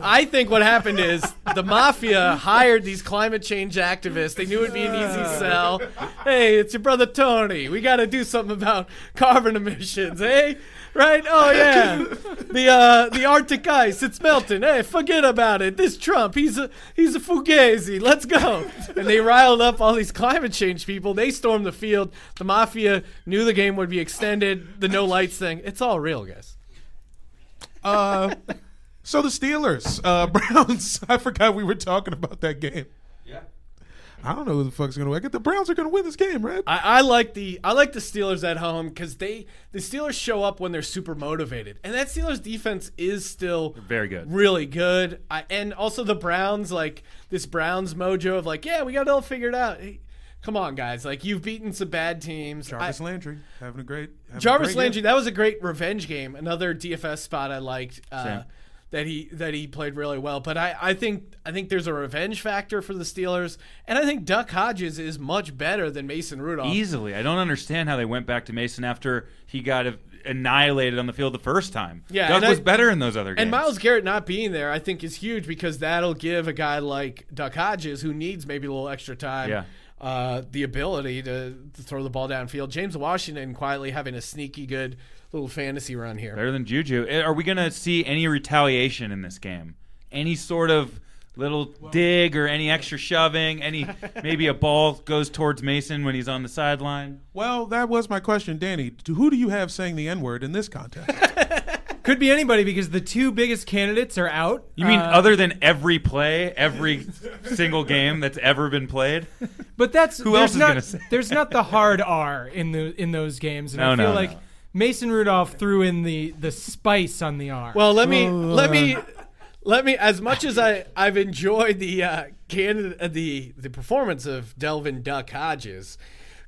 I think what happened is the mafia hired these climate change activists. They knew it'd be an easy sell. Hey, it's your brother Tony. We got to do something about carbon emissions, eh? Right? Oh yeah. The uh, the Arctic ice, it's melting. Hey, forget about it. This Trump, he's a he's a fugazi. Let's go. And they riled up all these climate change people. They stormed the field. The mafia knew the game would be extended. The no lights thing. It's all real, guys. Uh, so the Steelers, uh, (laughs) Browns. I forgot we were talking about that game. Yeah. I don't know who the fuck's gonna win. The Browns are gonna win this game, right? I, I like the I like the Steelers at home because they the Steelers show up when they're super motivated, and that Steelers defense is still Very good. really good. I, and also the Browns, like this Browns mojo of like, yeah, we got it all figured out. Hey, come on, guys, like you've beaten some bad teams. Jarvis I- Landry having a great. having a Jarvis great Landry, game. that was a great revenge game. Another DFS spot I liked. Uh, Same. That he that he played really well. But I, I think I think there's a revenge factor for the Steelers, and I think Duck Hodges is much better than Mason Rudolph. Easily. I don't understand how they went back to Mason after he got annihilated on the field the first time. Yeah, Doug and I- was better in those other games. And Myles Garrett not being there, I think, is huge because that'll give a guy like Duck Hodges, who needs maybe a little extra time, Yeah. Uh, the ability to, to throw the ball downfield. James Washington quietly having a sneaky good little fantasy run here. better than Juju. Eh, Are we going to see any retaliation in this game? Any sort of little dig or any extra shoving? Any (laughs) maybe a ball goes towards Mason when he's on the sideline? Well, that was my question, Danny. To who do you have saying the N word in this contest? (laughs) Could be anybody because the two biggest candidates are out. You mean Uh, other than every play, every single game that's ever been played? But that's Who there's else is not, gonna say? There's not the hard R in the in those games, and No, I feel no, like no. Mason Rudolph threw in the the spice on the R. Well, let me let me let me. As much as I I've enjoyed the uh, candidate uh, the the performance of Devlin Duck Hodges,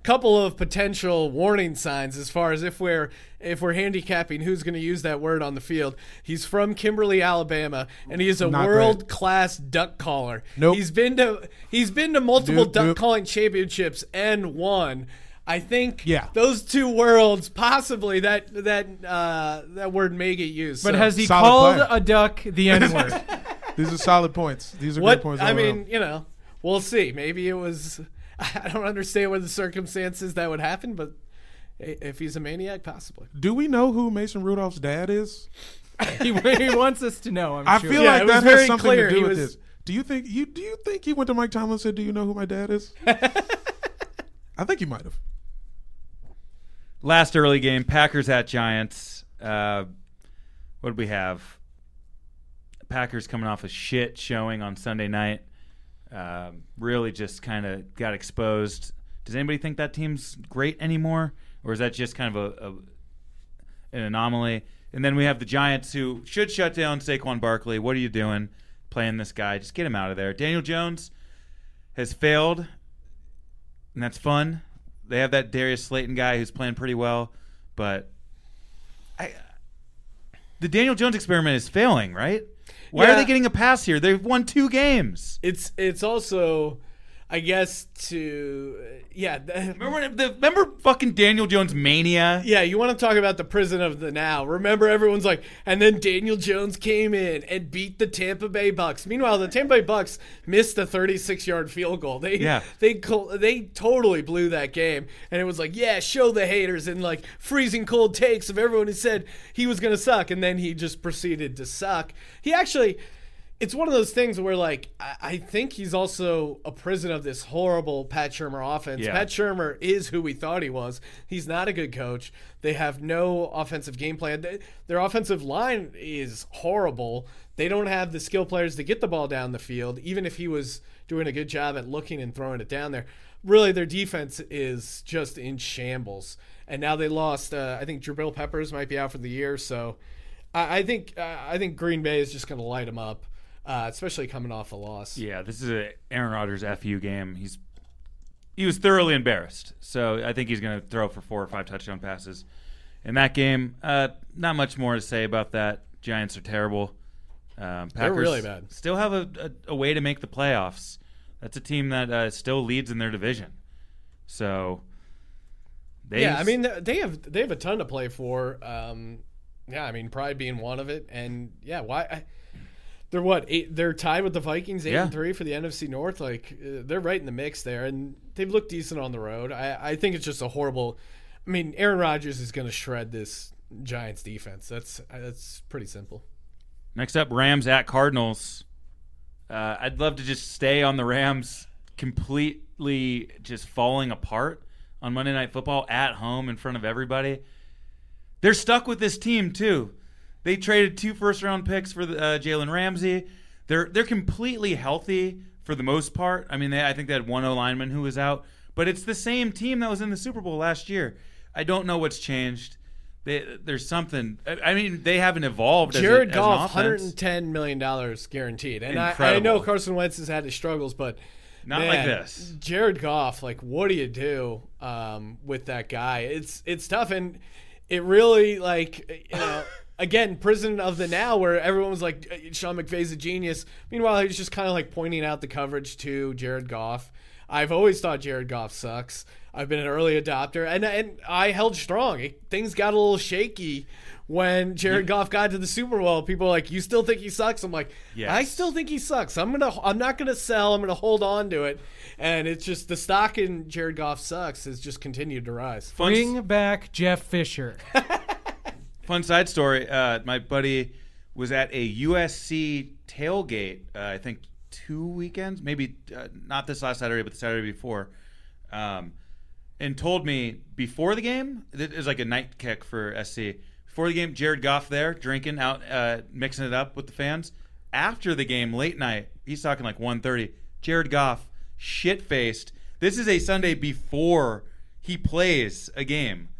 couple of potential warning signs as far as if we're if we're handicapping who's going to use that word on the field. He's from Kimberly, Alabama, and he is a Not world class duck caller. Nope. He's been to he's been to multiple Nope, duck nope. calling championships and won. I think Yeah. those two worlds possibly that that uh, that word may get used. but So- has he Solid called play. a duck the N word? (laughs) These are solid points. These are What great points. I mean, you know, we'll see. Maybe it was. (laughs) I don't understand what the circumstances that would happen, but if he's a maniac, possibly. do we know who Mason Rudolph's dad is? (laughs) he, he wants us to know. I'm I sure. feel Yeah, like that has something clear. to He do with was- this. Do you think you do you think he went to Mike Tomlin and said, "Do you know who my dad is?" (laughs) I think he might have. last early game, Packers at Giants. Uh, what did we have? Packers coming off a shit showing on Sunday night. Um, really just kind of got exposed. Does anybody think that team's great anymore, or is that just kind of a, a an anomaly? And then we have the Giants who should shut down Saquon Barkley. What are you doing playing this guy? Just get him out of there. Daniel Jones has failed, and that's fun. They have that Darius Slayton guy who's playing pretty well, but I, the Daniel Jones experiment is failing, right? Why are they getting a pass here? They've won two games. It's it's also, I guess to yeah (laughs) Remember, when the, remember fucking Daniel Jones mania? yeah. You want to talk about the prison of the now? Remember, everyone's like, and then Daniel Jones came in and beat the Tampa Bay Bucs. Meanwhile, the Tampa Bay Bucs missed a 36 yard field goal. They Yeah. they they totally blew that game, and it was like yeah, show the haters and like freezing cold takes of everyone who said he was gonna suck, and then he just proceeded to suck. He actually it's one of those things where like I, I think he's also a prison of this horrible Pat Shurmur offense. Yeah. Pat Shurmur is who we thought he was. He's not a good coach. They have no offensive game plan. They- Their offensive line is horrible. They don't have the skill players to get the ball down the field, even if he was doing a good job at looking and throwing it down there. Really, their defense is just in shambles. And now they lost. Uh, I think Jabril Peppers might be out for the year. So I, I think uh, I think Green Bay is just going to light them up, uh, especially coming off a loss. Yeah, this is a Aaron Rodgers fu game. He's he was thoroughly embarrassed, so I think he's going to throw for four or five touchdown passes in that game. Uh, not much more to say about that. Giants are terrible. Um, Packers really bad. Still have a, a, a way to make the playoffs. That's a team that uh, still leads in their division. So they Yeah, I mean they have they have a ton to play for. Um, yeah, I mean Pride being one of it, and yeah, why? I, they're what eight? They're tied with the Vikings, eight Yeah. and three for the NFC North. Like uh, they're right in the mix there, and they've looked decent on the road. I, I think it's just a horrible. I mean, Aaron Rodgers is going to shred this Giants defense. That's that's pretty simple. Next up, Rams at Cardinals. Uh, I'd love to just stay on the Rams completely just falling apart on Monday Night Football at home in front of everybody. They're stuck with this team too. They traded two first round picks for the, uh, Jalen Ramsey. They're they're completely healthy for the most part. I mean, they, I think they had one O lineman who was out, but it's the same team that was in the Super Bowl last year. I don't know what's changed. They, there's something. I, mean, they haven't evolved. as a- Jared as an Goff, offense. 110 million dollars guaranteed, and I, I know Carson Wentz has had his struggles, but Not like this. Jared Goff, like, what do you do um, with that guy? It's it's tough, and it really like you know. Again, prison of the now, where everyone was like, "Uh, Sean McVay's a genius. Meanwhile, he's just kind of like pointing out the coverage to Jared Goff. I've always thought Jared Goff sucks. I've been an early adopter, and and I held strong. It, things got a little shaky when Jared Goff got to the Super Bowl. People were like, "You still think he sucks?" I'm like, Yes. "I still think he sucks. I'm gonna, I'm not gonna sell. I'm gonna hold on to it." And it's just the stock in Jared Goff sucks has just continued to rise. Bring back Jeff Fisher. (laughs) fun side story. Uh, my buddy was at a USC tailgate. Uh, I think two weekends, maybe uh, not this last Saturday, but the Saturday before, um, and told me before the game. It was like a night kick for SC. Before the game, Jared Goff there drinking out, uh, mixing it up with the fans. After the game, late night, he's talking like 1.30. Jared Goff, shit faced. This is a Sunday before he plays a game.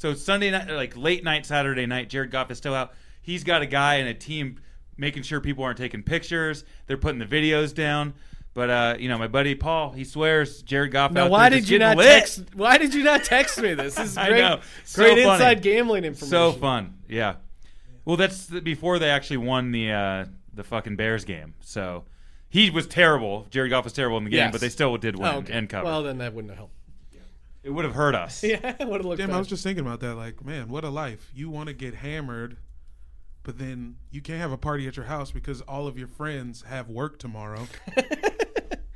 So Sunday night, like late night, Saturday night, Jared Goff is still out. He's got a guy and a team making sure people aren't taking pictures. They're putting the videos down. But uh, you know, my buddy Paul, he swears Jared Goff. Now, out why did you not lit. text? Why did you not text me this? This is (laughs) I great, know. So great funny. inside gambling information. So fun, yeah. Well, that's the, before they actually won the uh, the fucking Bears game. So he was terrible. Jared Goff was terrible in the game, Yes. but they still did win Oh, okay. and cover. Well, then that wouldn't have helped. It would have hurt us. (laughs) Yeah, it would have looked Damn, bad. I was just thinking about that. Like, man, what a life. You want to get hammered, but then you can't have a party at your house because all of your friends have work tomorrow. (laughs)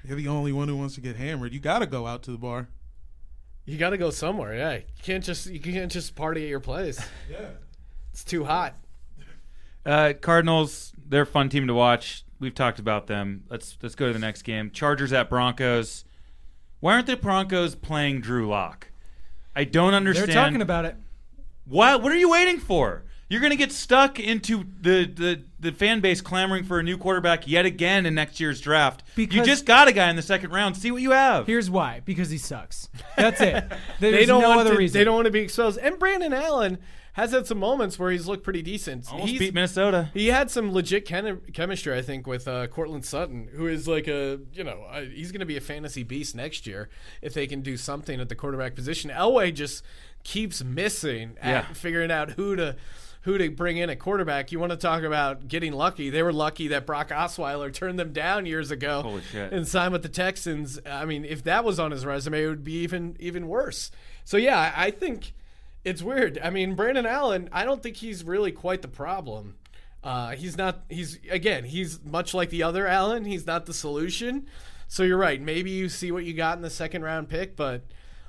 You're the only one who wants to get hammered. You got to go out to the bar. You got to go somewhere. Yeah, you can't just you can't just party at your place. (laughs) Yeah. It's too hot. Uh, Cardinals, they're a fun team to watch. We've talked about them. Let's let's go to the next game. Chargers at Broncos. Why aren't the Broncos playing Drew Lock? I don't understand. They're understand. talking about it. What? What are you waiting for? You're going to get stuck into the, the, the fan base clamoring for a new quarterback yet again in next year's draft. you just got a guy in the second round. See what you have. Here's why: because he sucks. That's it. (laughs) They don't no want other to, reason. They don't want to be exposed. And Brandon Allen has had some moments where he's looked pretty decent. Almost He's- beat Minnesota. He had some legit chem- chemistry, I think, with uh, Courtland Sutton, who is like a, you know, uh, he's going to be a fantasy beast next year if they can do something at the quarterback position. Elway just keeps missing at Yeah. figuring out who to who to bring in at quarterback. You want to talk about getting lucky? They were lucky that Brock Osweiler turned them down years ago and signed with the Texans. I mean, if that was on his resume, it would be even even worse. So yeah, I think it's weird. I mean, Brandon Allen, I don't think he's really quite the problem. Uh, he's not. He's again. He's much like the other Allen. He's not the solution. So you're right. Maybe you see what you got in the second round pick, but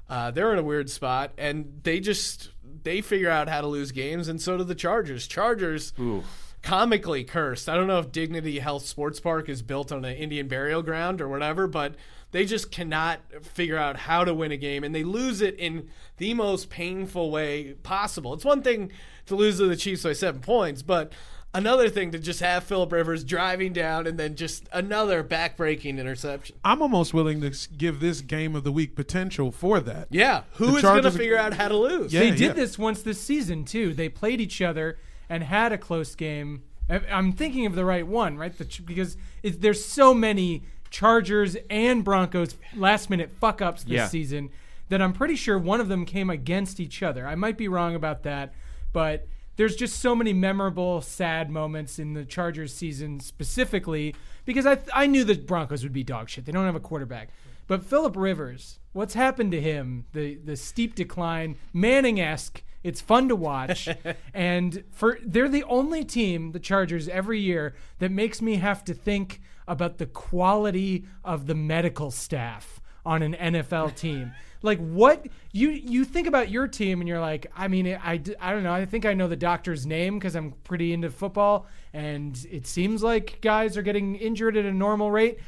uh, they're in a weird spot, and they just they figure out how to lose games, and so do the Chargers. Chargers Ooh. comically cursed. I don't know if Dignity Health Sports Park is built on an Indian burial ground or whatever, but they just cannot figure out how to win a game and they lose it in the most painful way possible. It's one thing to lose to the Chiefs by seven points, but another thing to just have Philip Rivers driving down and then just another backbreaking interception. I'm almost willing to give this game of the week potential for that. Yeah, who The is going to figure out how to lose? Yeah. they did this once this season too. They played each other and had a close game. I- I'm thinking of the right one, right? The, because it, there's so many Chargers and Broncos last minute fuck ups this Yeah. season that I'm pretty sure one of them came against each other. I might be wrong about that, but there's just so many memorable, sad moments in the Chargers season specifically because I I knew the Broncos would be dog shit. They don't have a quarterback, but Philip Rivers, what's happened to him? The the steep decline, Manning esque. It's fun to watch, (laughs) and for they're the only team, the Chargers, every year that makes me have to think about the quality of the medical staff on an NFL team. Like what you you think about your team and you're like, I mean, I, I don't know. I think I know the doctor's name because I'm pretty into football, and it seems like guys are getting injured at a normal rate.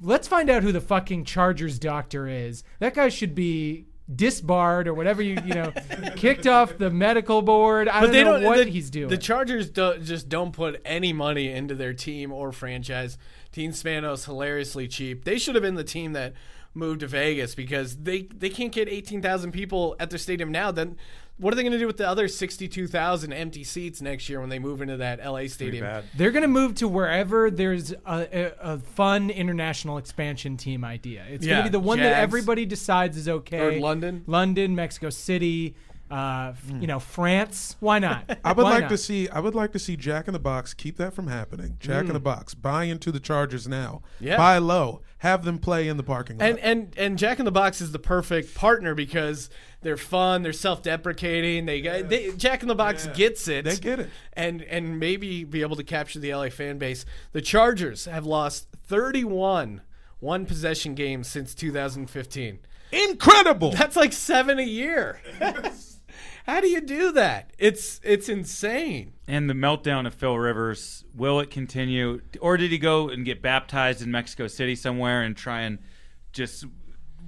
Let's find out who the fucking Chargers doctor is. That guy should be disbarred or whatever you you know, (laughs) kicked off the medical board. I don't know what the, he's doing. The Chargers do, just don't put any money into their team or franchise. Team Spanos hilariously cheap. They should have been the team that moved to Vegas because they they can't get eighteen thousand people at their stadium now. Then what are they going to do with the other sixty two thousand empty seats next year when they move into that LA stadium? They're going to move to wherever there's a, a, a fun international expansion team idea. It's going to be the one that everybody decides is okay. Or London. London, Mexico City, uh, f- you know, France. Why not? (laughs) I would Why like not? to see. I would like to see Jack in the Box keep that from happening. Jack in the Box buy into the Chargers now. Yeah. Buy low. Have them play in the parking lot. And and and Jack in the Box is the perfect partner because they're fun, they're self-deprecating. They, got they Jack in the Box gets it. They get it. And and maybe be able to capture the LA fan base. The Chargers have lost 31 one possession games since 2015. Incredible. That's like 7 a year. (laughs) How do you do that? It's it's insane. And the meltdown of Phil Rivers, will it continue? Or did he go and get baptized in Mexico City somewhere and try and just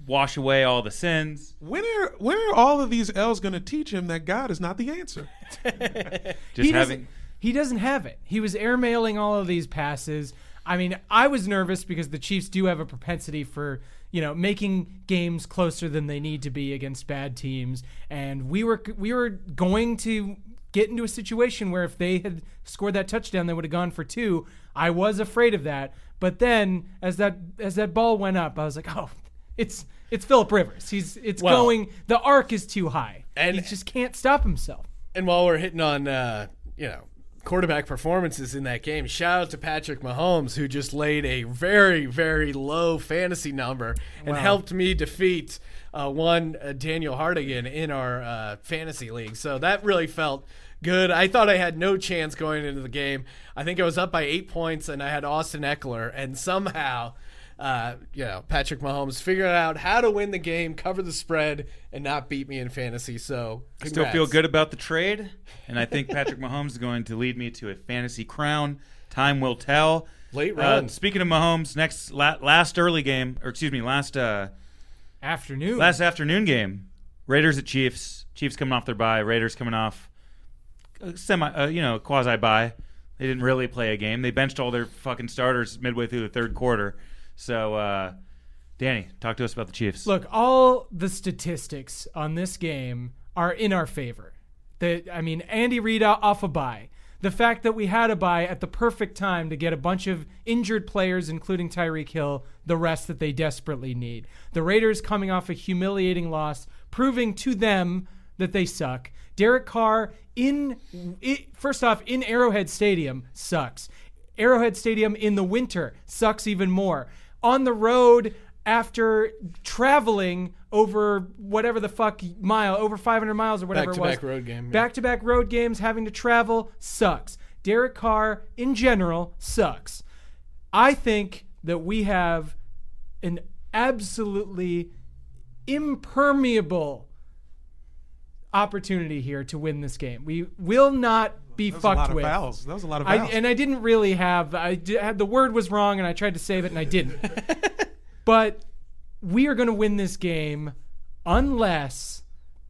wash away all the sins? when are when are all of these L's going to teach him that God is not the answer? (laughs) Just he having doesn't, he doesn't have it. He was airmailing all of these passes. I mean, I was nervous because the Chiefs do have a propensity for you know making games closer than they need to be against bad teams, and we were we were going to get into a situation where if they had scored that touchdown, they would have gone for two. I was afraid of that, but then as that as that ball went up, I was like, oh, it's it's Philip Rivers. He's it's Well- going. The arc is too high, And- he just can't stop himself. And while we're hitting on, uh, you know, quarterback performances in that game, shout out to Patrick Mahomes, who just laid a very, very low fantasy number and helped me defeat uh, one uh, Daniel Hardigan in our uh, fantasy league. So that really felt good. I thought I had no chance going into the game. I think I was up by eight points, and I had Austin Ekeler, and somehow. Uh, you know, Patrick Mahomes figuring out how to win the game, cover the spread, and not beat me in fantasy. So, Still feel good about the trade, and I think Patrick (laughs) Mahomes is going to lead me to a fantasy crown. Time will tell. Late Uh, speaking of Mahomes, next la- last early game, or excuse me, last uh, Afternoon. last afternoon game, Raiders at Chiefs. Chiefs coming off their bye. Raiders coming off semi, uh, you know, quasi bye. They didn't really play a game. They benched all their fucking starters midway through the third quarter. So, uh, Danny, talk to us about the Chiefs. Look, all the statistics on this game are in our favor. The, I mean, Andy Reid off a bye. The fact that we had a bye at the perfect time to get a bunch of injured players, including Tyreek Hill, the rest that they desperately need. The Raiders coming off a humiliating loss, proving to them that they suck. Derek Carr in, i first off, in Arrowhead Stadium sucks. Arrowhead Stadium in the winter sucks even more. On the road after traveling over whatever the fuck mile, over 500 miles or whatever it was. Back-to-back road game, yeah. Back to back road games, having to travel sucks. Derek Carr in general sucks. I think that we have an absolutely impermeable opportunity here to win this game. We will not be That was a fucked lot of with. fouls. That was a lot of I, and I didn't really have. I di- had the word was wrong, and I tried to save it, and I didn't. (laughs) but we are going to win this game unless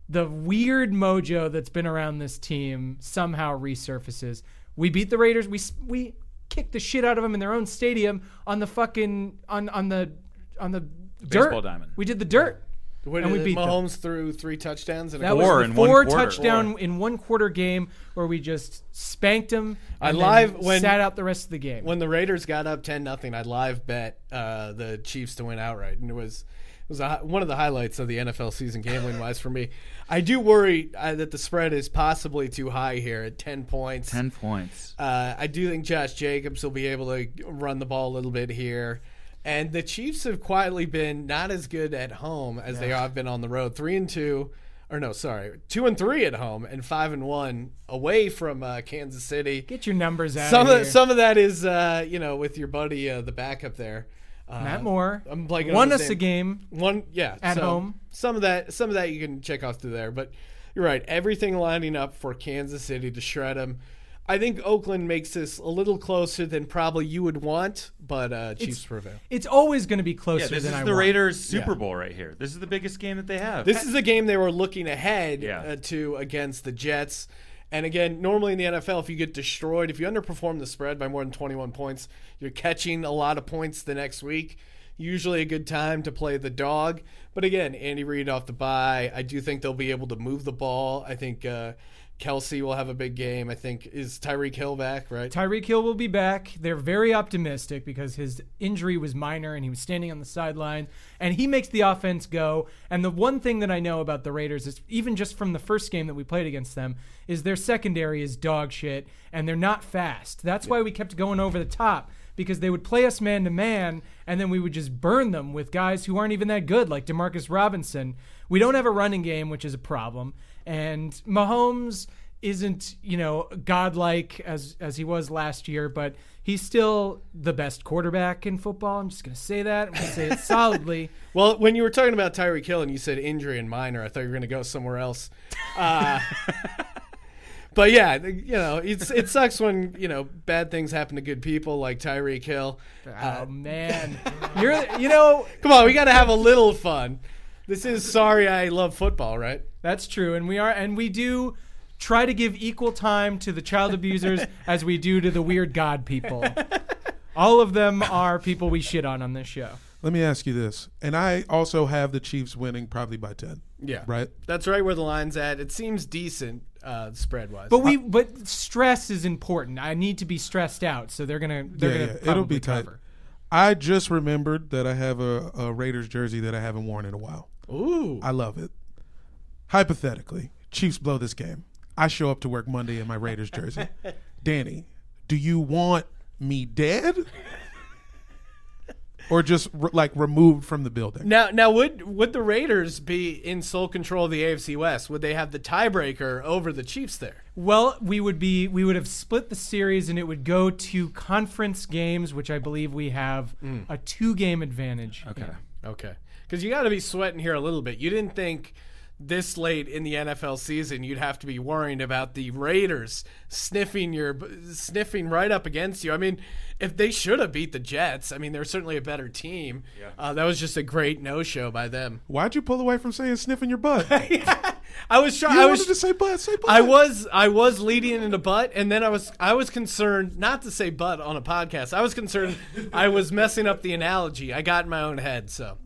the weird mojo that's been around this team somehow resurfaces. We beat the Raiders. We we kicked the shit out of them in their own stadium on the fucking on on the on the baseball dirt. diamond. We did the dirt. What and we did beat them. Mahomes threw three touchdowns and a That goal. was Four the in one four quarter. touchdown Four. in one quarter game where we just spanked them. I and then live- when- sat out the rest of the game. when the Raiders got up ten nothing, I live bet uh, the Chiefs to win outright, and it was it was a, one of the highlights of the NFL season gambling wise for me. I do worry uh, that the spread is possibly too high here at ten points. Ten points. Uh, I do think Josh Jacobs will be able to run the ball a little bit here. And the Chiefs have quietly been not as good at home as they have been on the road. Three and two, or no, sorry, two and three at home, and five and one away from uh, Kansas City. Get your numbers out. Some of of some of that is uh, you know with your buddy uh, the backup there. Uh, Matt Moore I'm blanking on won us a game. One, yeah, At so home. Some of that, some of that you can check off through there. But you're right. Everything lining up for Kansas City to shred them. I think Oakland makes this a little closer than probably you would want, but uh, Chiefs prevail. It's always going to be closer Yeah, this than is I the want. Raiders Super Yeah. Bowl right here. This is the biggest game that they have. This is a game they were looking ahead Yeah. uh, to against the Jets. And again, normally in the NFL, if you get destroyed, if you underperform the spread by more than 21 points, you're catching a lot of points the next week. Usually a good time to play the dog. But again, Andy Reid off the bye. I do think they'll be able to move the ball. I think uh, Kelce will have a big game. I think is Tyreek Hill back, right? Tyreek Hill will be back. They're very optimistic because his injury was minor and he was standing on the sideline and he makes the offense go. And the one thing that I know about the Raiders is even just from the first game that we played against them is their secondary is dog shit and they're not fast. That's why we kept going over the top because they would play us man to man and then we would just burn them with guys who aren't even that good like DeMarcus Robinson. We don't have a running game, which is a problem. And Mahomes isn't, you know, godlike as as he was last year, but he's still the best quarterback in football. I'm just gonna say that. I'm gonna say it solidly. (laughs) Well, when you were talking about Tyreek Hill and you said injury and minor, I thought you were going to go somewhere else. Uh, (laughs) but yeah, you know, it's it sucks when you know bad things happen to good people like Tyreek Hill. Oh man, you're you know (laughs) Come on, we got to have a little fun. This is sorry, I love football, right? That's true, and we are and we do try to give equal time to the child abusers (laughs) as we do to the weird god people. All of them are people we shit on on this show. Let me ask you this, and I also have the Chiefs winning probably by ten. Yeah, Right. That's right where the line's at. It seems decent uh, spread wise. But we, but stress is important. I need to be stressed out, so they're gonna, they're Yeah, gonna, yeah, it'll be probably tight. I just remembered that I have a, a Raiders jersey that I haven't worn in a while. ooh, I love it. Hypothetically, Chiefs blow this game. I show up to work Monday in my Raiders jersey. (laughs) Danny, do you want me dead? Or just r- like removed from the building? Now, now would would the Raiders be in sole control of the AFC West? Would they have the tiebreaker over the Chiefs there? Well, we would be, we would have split the series, and it would go to conference games, which I believe we have mm. a two-game advantage. Okay. Okay, because you got to be sweating here a little bit. You didn't think this late in the NFL season, you'd have to be worrying about the Raiders sniffing your sniffing right up against you. I mean, if they should have beat the Jets, I mean, they're certainly a better team. Uh, that was just a great no show by them. Why'd you pull away from saying sniffing your butt? you (laughs) I was trying. I wanted was to say butt. Say butt. I was I was leading into butt, and then I was I was concerned not to say butt on a podcast. I was concerned I was messing up the analogy. I got in my own head. So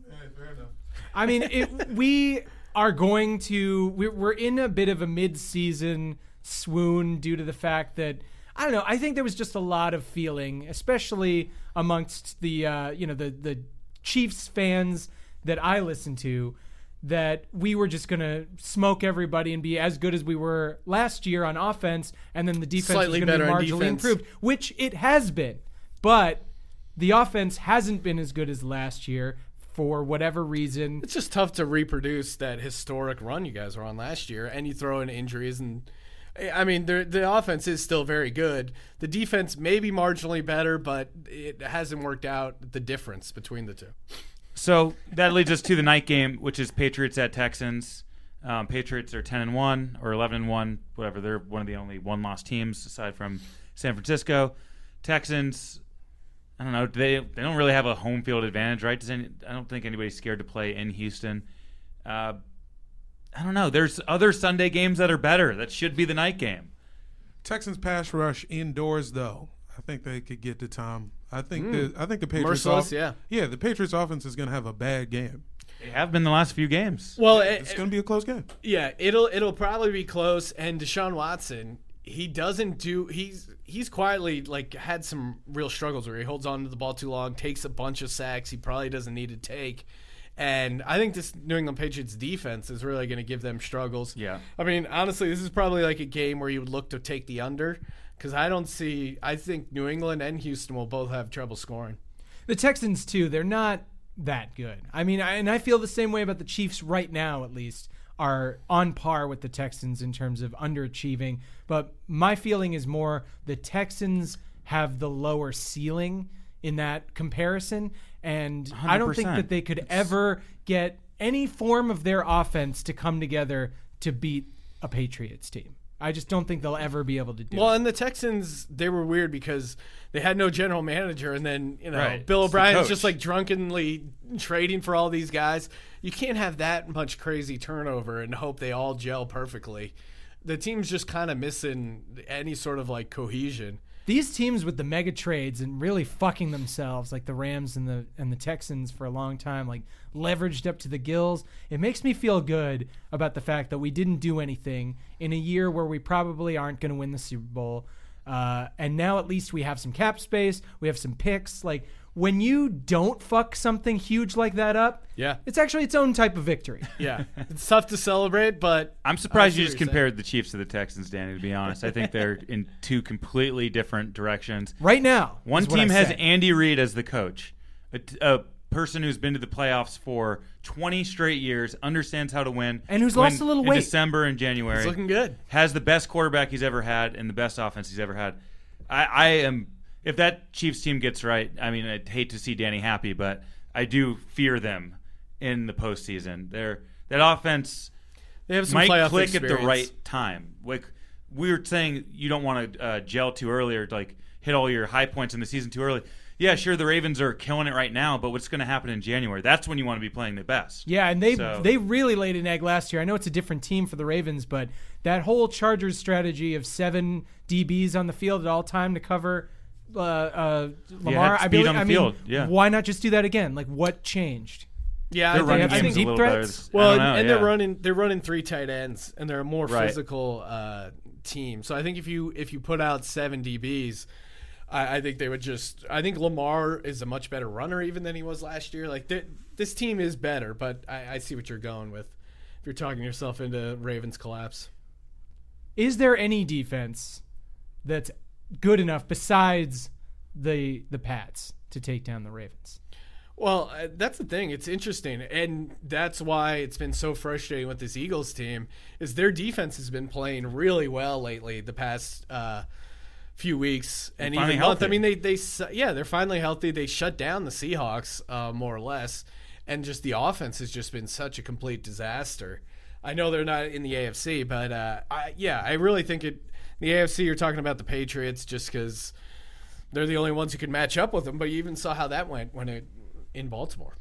I mean, it, we are going to we're, we're in a bit of a mid-season swoon due to the fact that I don't know. I think there was just a lot of feeling, especially amongst the uh, you know the the Chiefs fans that I listen to, that we were just gonna smoke everybody and be as good as we were last year on offense, and then the defense Slightly was gonna be marginally improved, which it has been, but the offense hasn't been as good as last year for whatever reason. it's just tough to reproduce that historic run you guys were on last year, and you throw in injuries and. I mean, the the offense is still very good. The defense may be marginally better, but it hasn't worked out the difference between the two. So that leads us to the night game, which is Patriots at Texans. Um, Patriots are ten and one or eleven and one, whatever. They're one of the only one loss teams aside from San Francisco. Texans, I don't know. They they don't really have a home field advantage, right? Does any, I don't think anybody's scared to play in Houston. Uh, I don't know. There's other Sunday games that are better. That should be the night game. Texans pass rush indoors though. I think they could get to Tom. I think the I think the Patriots Merciless, off- yeah. yeah the Patriots offense is going to have a bad game. They have been the last few games. Well, It's going to be a close game. Yeah, it'll it'll probably be close. And Deshaun Watson, he doesn't do he's he's quietly like had some real struggles where he holds on to the ball too long, takes a bunch of sacks he probably doesn't need to take. And I think this New England Patriots defense is really going to give them struggles. Yeah. I mean, honestly, this is probably like a game where you would look to take the under because I don't see. I think New England and Houston will both have trouble scoring. The Texans too, they're not that good. I mean, I, and I feel the same way about the Chiefs right now at least are on par with the Texans in terms of underachieving, but my feeling is more the Texans have the lower ceiling in that comparison. And I don't think that they could ever get any form of their offense to come together to beat a Patriots team. I just don't think they'll ever be able to do Well, it. and the Texans, they were weird because they had no general manager, and then you know Right. Bill It's the O'Brien's just like drunkenly trading for all these guys. You can't have that much crazy turnover and hope they all gel perfectly. The team's just kind of missing any sort of like cohesion. These teams with the mega trades and really fucking themselves, like the Rams and the and the Texans for a long time, like leveraged up to the gills. It makes me feel good about the fact that we didn't do anything in a year where we probably aren't going to win the Super Bowl. Uh, and now at least we have some cap space, we have some picks. Like when you don't fuck something huge like that up, Yeah. it's actually its own type of victory. (laughs) Yeah, it's tough to celebrate, but I'm surprised you just you're compared the Chiefs to the Texans, Danny. To be honest, I think they're in two completely different directions. Right now, One team has say. Andy Reid as the coach, a, t- a person who's been to the playoffs for 20 straight years, understands how to win, And who's lost a little in weight. December and January. it's looking good. Has the best quarterback he's ever had and the best offense he's ever had. I, I am. If that Chiefs team gets right, I mean, I'd hate to see Danny happy, but I do fear them in the postseason. They're that offense They have some might playoff click at the right time. Like we were saying, you don't want to uh, gel too early or like hit all your high points in the season too early. Yeah, sure, the Ravens are killing it right now, but what's going to happen in January? That's when you want to be playing the best. Yeah, and they So- they really laid an egg last year. I know it's a different team for the Ravens, but that whole Chargers strategy of seven DBs on the field at all time to cover uh, uh, Lamar, had I, speed really, on the I mean, field, yeah. why not just do that again? Like, what changed? Yeah, Their I running think, I game's think a deep little threats? I Well, don't know, and yeah. they're running they're running three tight ends, and they're a more Right. physical uh, team. So I think if you if you put out seven DBs, I, I think they would just. I think Lamar is a much better runner even than he was last year. Like th- this team is better, but I, I see what you're going with. If you're talking yourself into Ravens collapse, Is there any defense that's good enough besides the the Pats to take down the Ravens? Well, uh, that's the thing. It's interesting, and that's why it's been so frustrating with this Eagles team. Is their defense has been playing really well lately the past uh, few weeks and finally even month. I mean, they they yeah, they're finally healthy. They shut down the Seahawks uh, more or less, and just the offense has just been such a complete disaster. I know they're not in the AFC, but uh, I, yeah, I really think it. The AFC, you're talking about the Patriots just because they're the only ones who can match up with them. But you even saw how that went when it in Baltimore.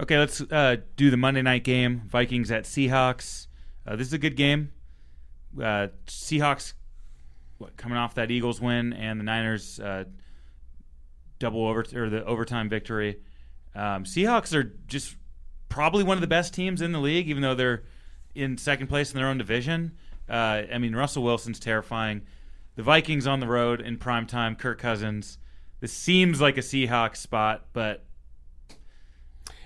Okay, let's uh, do the Monday night game. Vikings at Seahawks. Uh, this is a good game. Uh, Seahawks what, coming off that Eagles win, and the Niners uh, double over or the overtime victory. Um, Seahawks are just probably one of the best teams in the league, even though they're in second place in their own division. Uh, I mean, Russell Wilson's terrifying. The Vikings on the road in prime time. Kirk Cousins. This seems like a Seahawks spot, but It's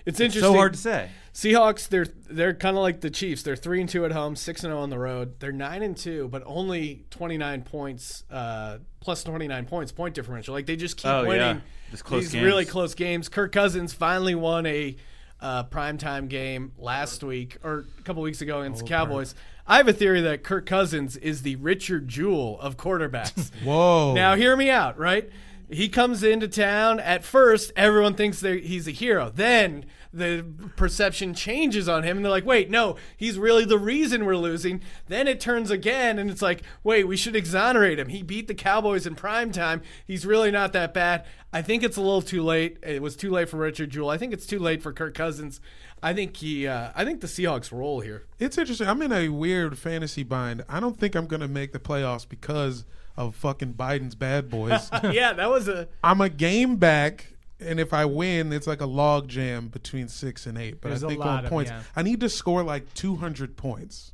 it's interesting. so hard to say. Seahawks, they're they're kind of like the Chiefs. They're three and two at home, six and zero on the road. They're nine and two, but only twenty nine points, uh, plus twenty nine points point differential. Like they just keep Oh, winning close these games. really close games. Kirk Cousins finally won a uh, primetime game last week or a couple weeks ago against the Cowboys. I have a theory that Kirk Cousins is the Richard Jewell of quarterbacks. (laughs) Whoa. Now, hear me out, right? He comes into town. At first, everyone thinks that he's a hero. Then the perception changes on him, and they're like, wait, no, he's really the reason we're losing. Then it turns again, and it's like, wait, we should exonerate him. He beat the Cowboys in prime time. He's really not that bad. I think it's a little too late. It was too late for Richard Jewell. I think it's too late for Kirk Cousins. I think he. Uh, I think the Seahawks roll here. It's interesting. I'm in a weird fantasy bind. I don't think I'm gonna make the playoffs because of fucking Biden's bad boys. (laughs) yeah, that was a. I'm a game back, and if I win, it's like a log jam between six and eight. But There's a I think lot on of- points, yeah. I need to score like 200 points.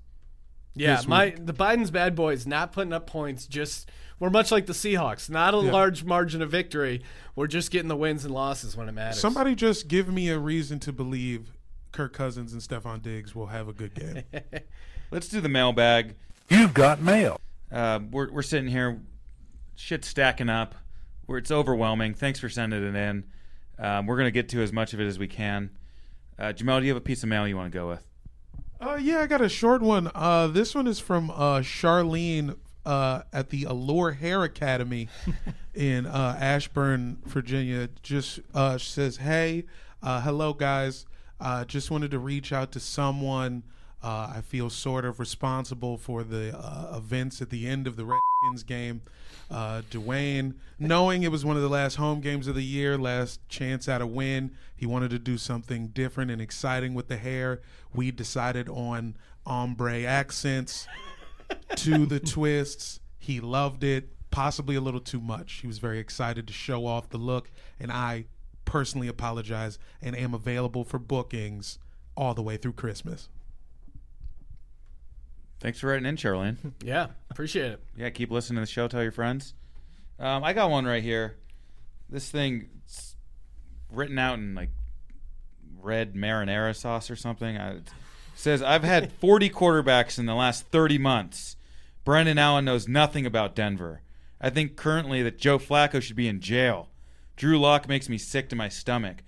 Yeah, my week. the Biden's bad boys not putting up points. Just we're much like the Seahawks, not a large margin of victory. We're just getting the wins and losses when it matters. Somebody just give me a reason to believe Kirk Cousins and Stefon Diggs will have a good game. (laughs) Let's do the mailbag. You've got mail. Uh, we're we're sitting here, shit stacking up. Where it's overwhelming. Thanks for sending it in. Um, we're gonna get to as much of it as we can. Uh, Jamel, do you have a piece of mail you want to go with? Uh, yeah, I got a short one. Uh, this one is from uh, Charlene uh, at the Allure Hair Academy (laughs) in uh, Ashburn, Virginia. Just uh, says, "Hey, uh, hello guys. Uh, just wanted to reach out to someone. Uh, I feel sort of responsible for the uh, events at the end of the Redskins game. Uh, Dwayne, knowing it was one of the last home games of the year, last chance at a win, he wanted to do something different and exciting with the hair. We decided on ombre accents to the (laughs) twists. He loved it, possibly a little too much. He was very excited to show off the look, and I personally apologize and am available for bookings all the way through Christmas. Thanks for writing in, Charlene. (laughs) yeah, appreciate it. yeah, keep listening to the show. Tell your friends. Um, I got one right here. This thing written out in like red marinara sauce or something. I, it says I've had (laughs) 40 quarterbacks in the last 30 months. Brandon Allen knows nothing about Denver. I think currently that Joe Flacco should be in jail. Drew Lock makes me sick to my stomach.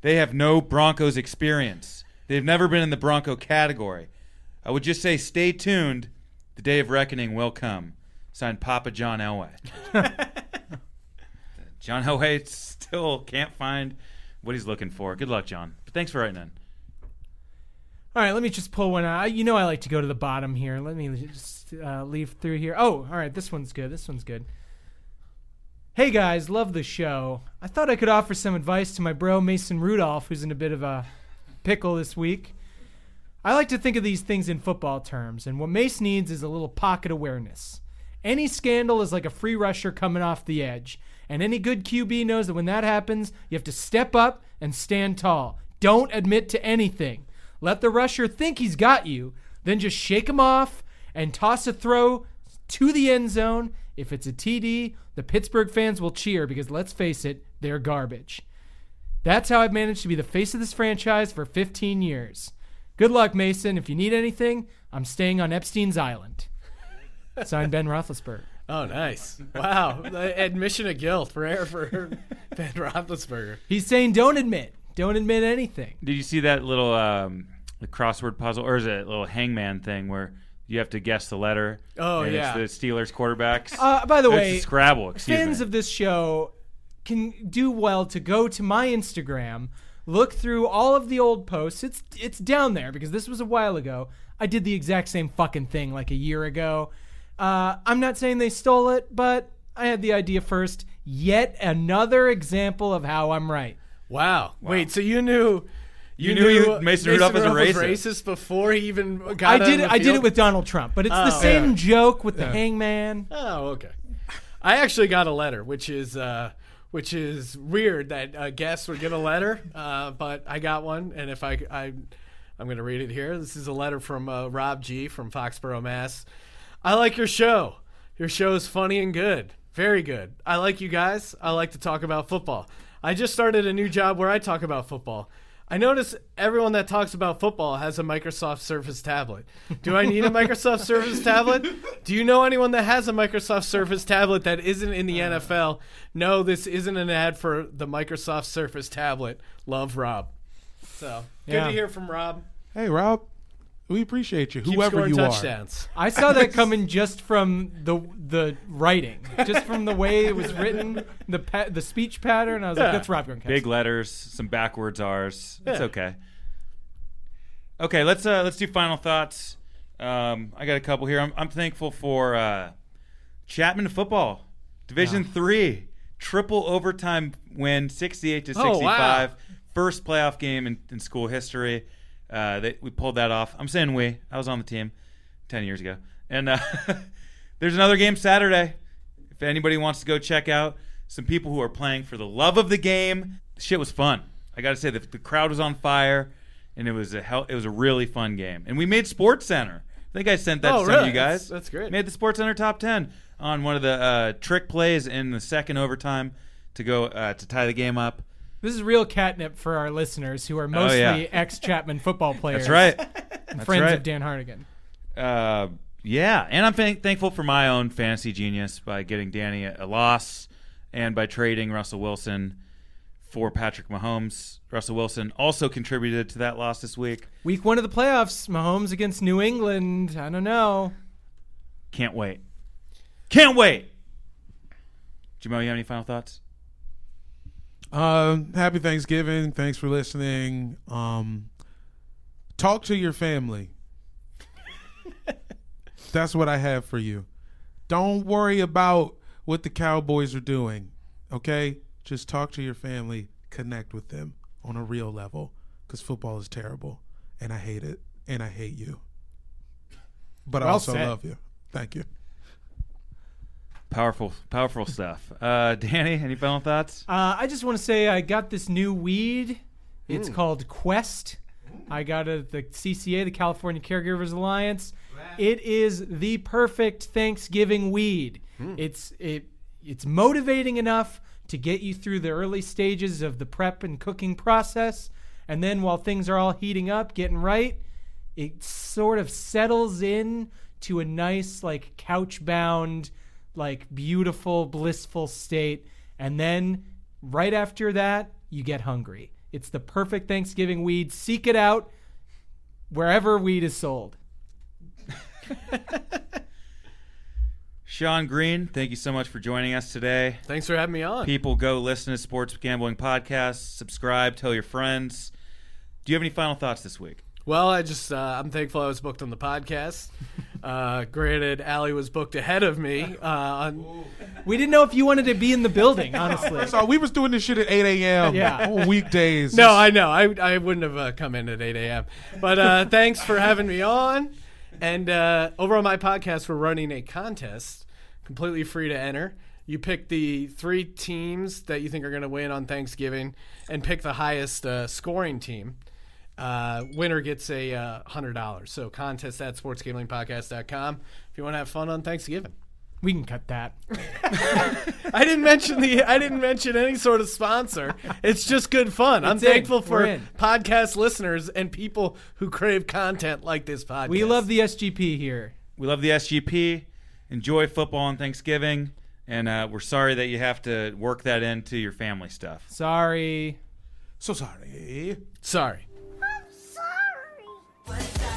They have no Broncos experience. They've never been in the Bronco category. I would just say stay tuned. The day of reckoning will come. Signed Papa John Elway. (laughs) John Elway still can't find what he's looking for. Good luck, John. But thanks for writing in. All right, let me just pull one out. You know I like to go to the bottom here. Let me just uh, leave through here. Oh, all right, this one's good. This one's good. Hey guys, love the show. I thought I could offer some advice to my bro Mason Rudolph, who's in a bit of a pickle this week. I like to think of these things in football terms, and what Mace needs is a little pocket awareness. Any scandal is like a free rusher coming off the edge, and any good QB knows that when that happens, you have to step up and stand tall. Don't admit to anything. Let the rusher think he's got you, then just shake him off and toss a throw to the end zone. If it's a TD, the Pittsburgh fans will cheer because let's face it, they're garbage. That's how I've managed to be the face of this franchise for 15 years. Good luck, Mason. If you need anything, I'm staying on Epstein's Island. Signed Ben Roethlisberger. Oh, nice! Wow, (laughs) admission of guilt for for Ben Roethlisberger. He's saying don't admit. Don't admit anything. Did you see that little um, the crossword puzzle, or is it a little hangman thing where you have to guess the letter? Oh, and yeah. It's the Steelers quarterbacks. Uh, by the It's way, the Scrabble. Excuse fans me. of this show can do well to go to my Instagram, look through all of the old posts. It's it's down there because this was a while ago. I did the exact same fucking thing like a year ago. Uh, I'm not saying they stole it, but I had the idea first. Yet another example of how I'm right. Wow. Wait, so you knew You knew you- Mason Rudolph was a racist before he even got I on did the it. I did it with Donald Trump, but it's the Oh, same yeah. joke with the hangman. Oh, okay. I actually got a letter, which is uh, which is weird that uh, guests would get a letter, uh, but I got one, and if I, I I'm going to read it here. This is a letter from uh, Rob G from Foxborough, Mass. I like your show. Your show is funny and good, very good. I like you guys. I like to talk about football. I just started a new job where I talk about football. I notice everyone that talks about football has a Microsoft Surface tablet. Do I need a Microsoft Surface tablet? Do you know anyone that has a Microsoft Surface tablet that isn't in the uh. NFL? No, this isn't an ad for the Microsoft Surface tablet. Love Rob. So good Yeah. to hear from Rob. Hey, Rob, we appreciate you, Keep whoever scoring you are. I saw that coming just from the the writing, just from the way it was written, the pa- the speech pattern. I was Yeah. like, that's Rob Gronkowski. Big letters, some backwards R's. It's Yeah. okay. Okay, let's uh let's do final thoughts. Um, I got a couple here. I'm, I'm thankful for uh, Chapman football, Division Three, triple overtime win, 68 to Oh, wow. 65, first playoff game in, in school history. Uh, they, we pulled that off. I'm saying we. I was on the team ten years ago, and uh, (laughs) there's another game Saturday. If anybody wants to go check out some people who are playing for the love of the game, shit was fun. I got to say the, the crowd was on fire, and it was a hell, it was a really fun game. And we made Sports Center. I think I sent that Oh, to some of you guys. That's- that's great. Made the Sports Center top ten on one of the uh, trick plays in the second overtime to go uh, to tie the game up. This is real catnip for our listeners who are mostly Oh, yeah. ex Chapman football players. That's right. and That's friends right. of Dan Hardigan. Uh, yeah, and I'm thank- thankful for my own fantasy genius by getting Danny a, a loss and by trading Russell Wilson for Patrick Mahomes. Russell Wilson also contributed to that loss this week. Week one of the playoffs, Mahomes against New England. I don't know. Can't wait. Can't wait. Jamal, you have any final thoughts? Um, happy Thanksgiving. Thanks for listening. Um, talk to your family. (laughs) That's what I have for you. Don't worry about what the Cowboys are doing. Okay? Just talk to your family, connect with them on a real level because football is terrible and I hate it and I hate you. But I also said. love you. Thank you. Powerful, powerful stuff. Uh, (laughs) Danny, any final thoughts? Uh, I just want to say I got this new weed. It's called Quest. I got it at the CCA, the California Caregivers Alliance. It is the perfect Thanksgiving weed. Hmm. It's it it's motivating enough to get you through the early stages of the prep and cooking process, and then while things are all heating up, getting right, it sort of settles in to a nice like couch bound like beautiful blissful state and then right after that you get hungry it's the perfect thanksgiving weed seek it out wherever weed is sold (laughs) Sean Green, thank you so much for joining us today. Thanks for having me on. People go listen to Sports Gambling Podcasts, subscribe, tell your friends. Do you have any final thoughts this week? Well, I just uh, I'm thankful I was booked on the podcast. Uh, granted, Allie was booked ahead of me. Uh, on, we didn't know if you wanted to be in the building honestly So we was doing this shit at 8 a.m. Yeah. (laughs) on weekdays. no, I know I I wouldn't have uh, come in at 8 a.m. But uh, thanks for having me on. And uh, over on my podcast, we're running a contest, completely free to enter. You pick the three teams that you think are going to win on Thanksgiving, and pick the highest uh, scoring team. Uh, winner gets a uh, hundred dollars. So contest at sportsgamblingpodcast.com if you want to have fun on Thanksgiving. we can cut that (laughs) I didn't mention the I didn't mention any sort of sponsor. It's just good fun. I'm It's in. thankful for podcast listeners and people who crave content like this podcast. we love the sgp here We love the SGP. Enjoy football on Thanksgiving. And uh, we're sorry that you have to work that into your family stuff. sorry So sorry. Sorry. What's up?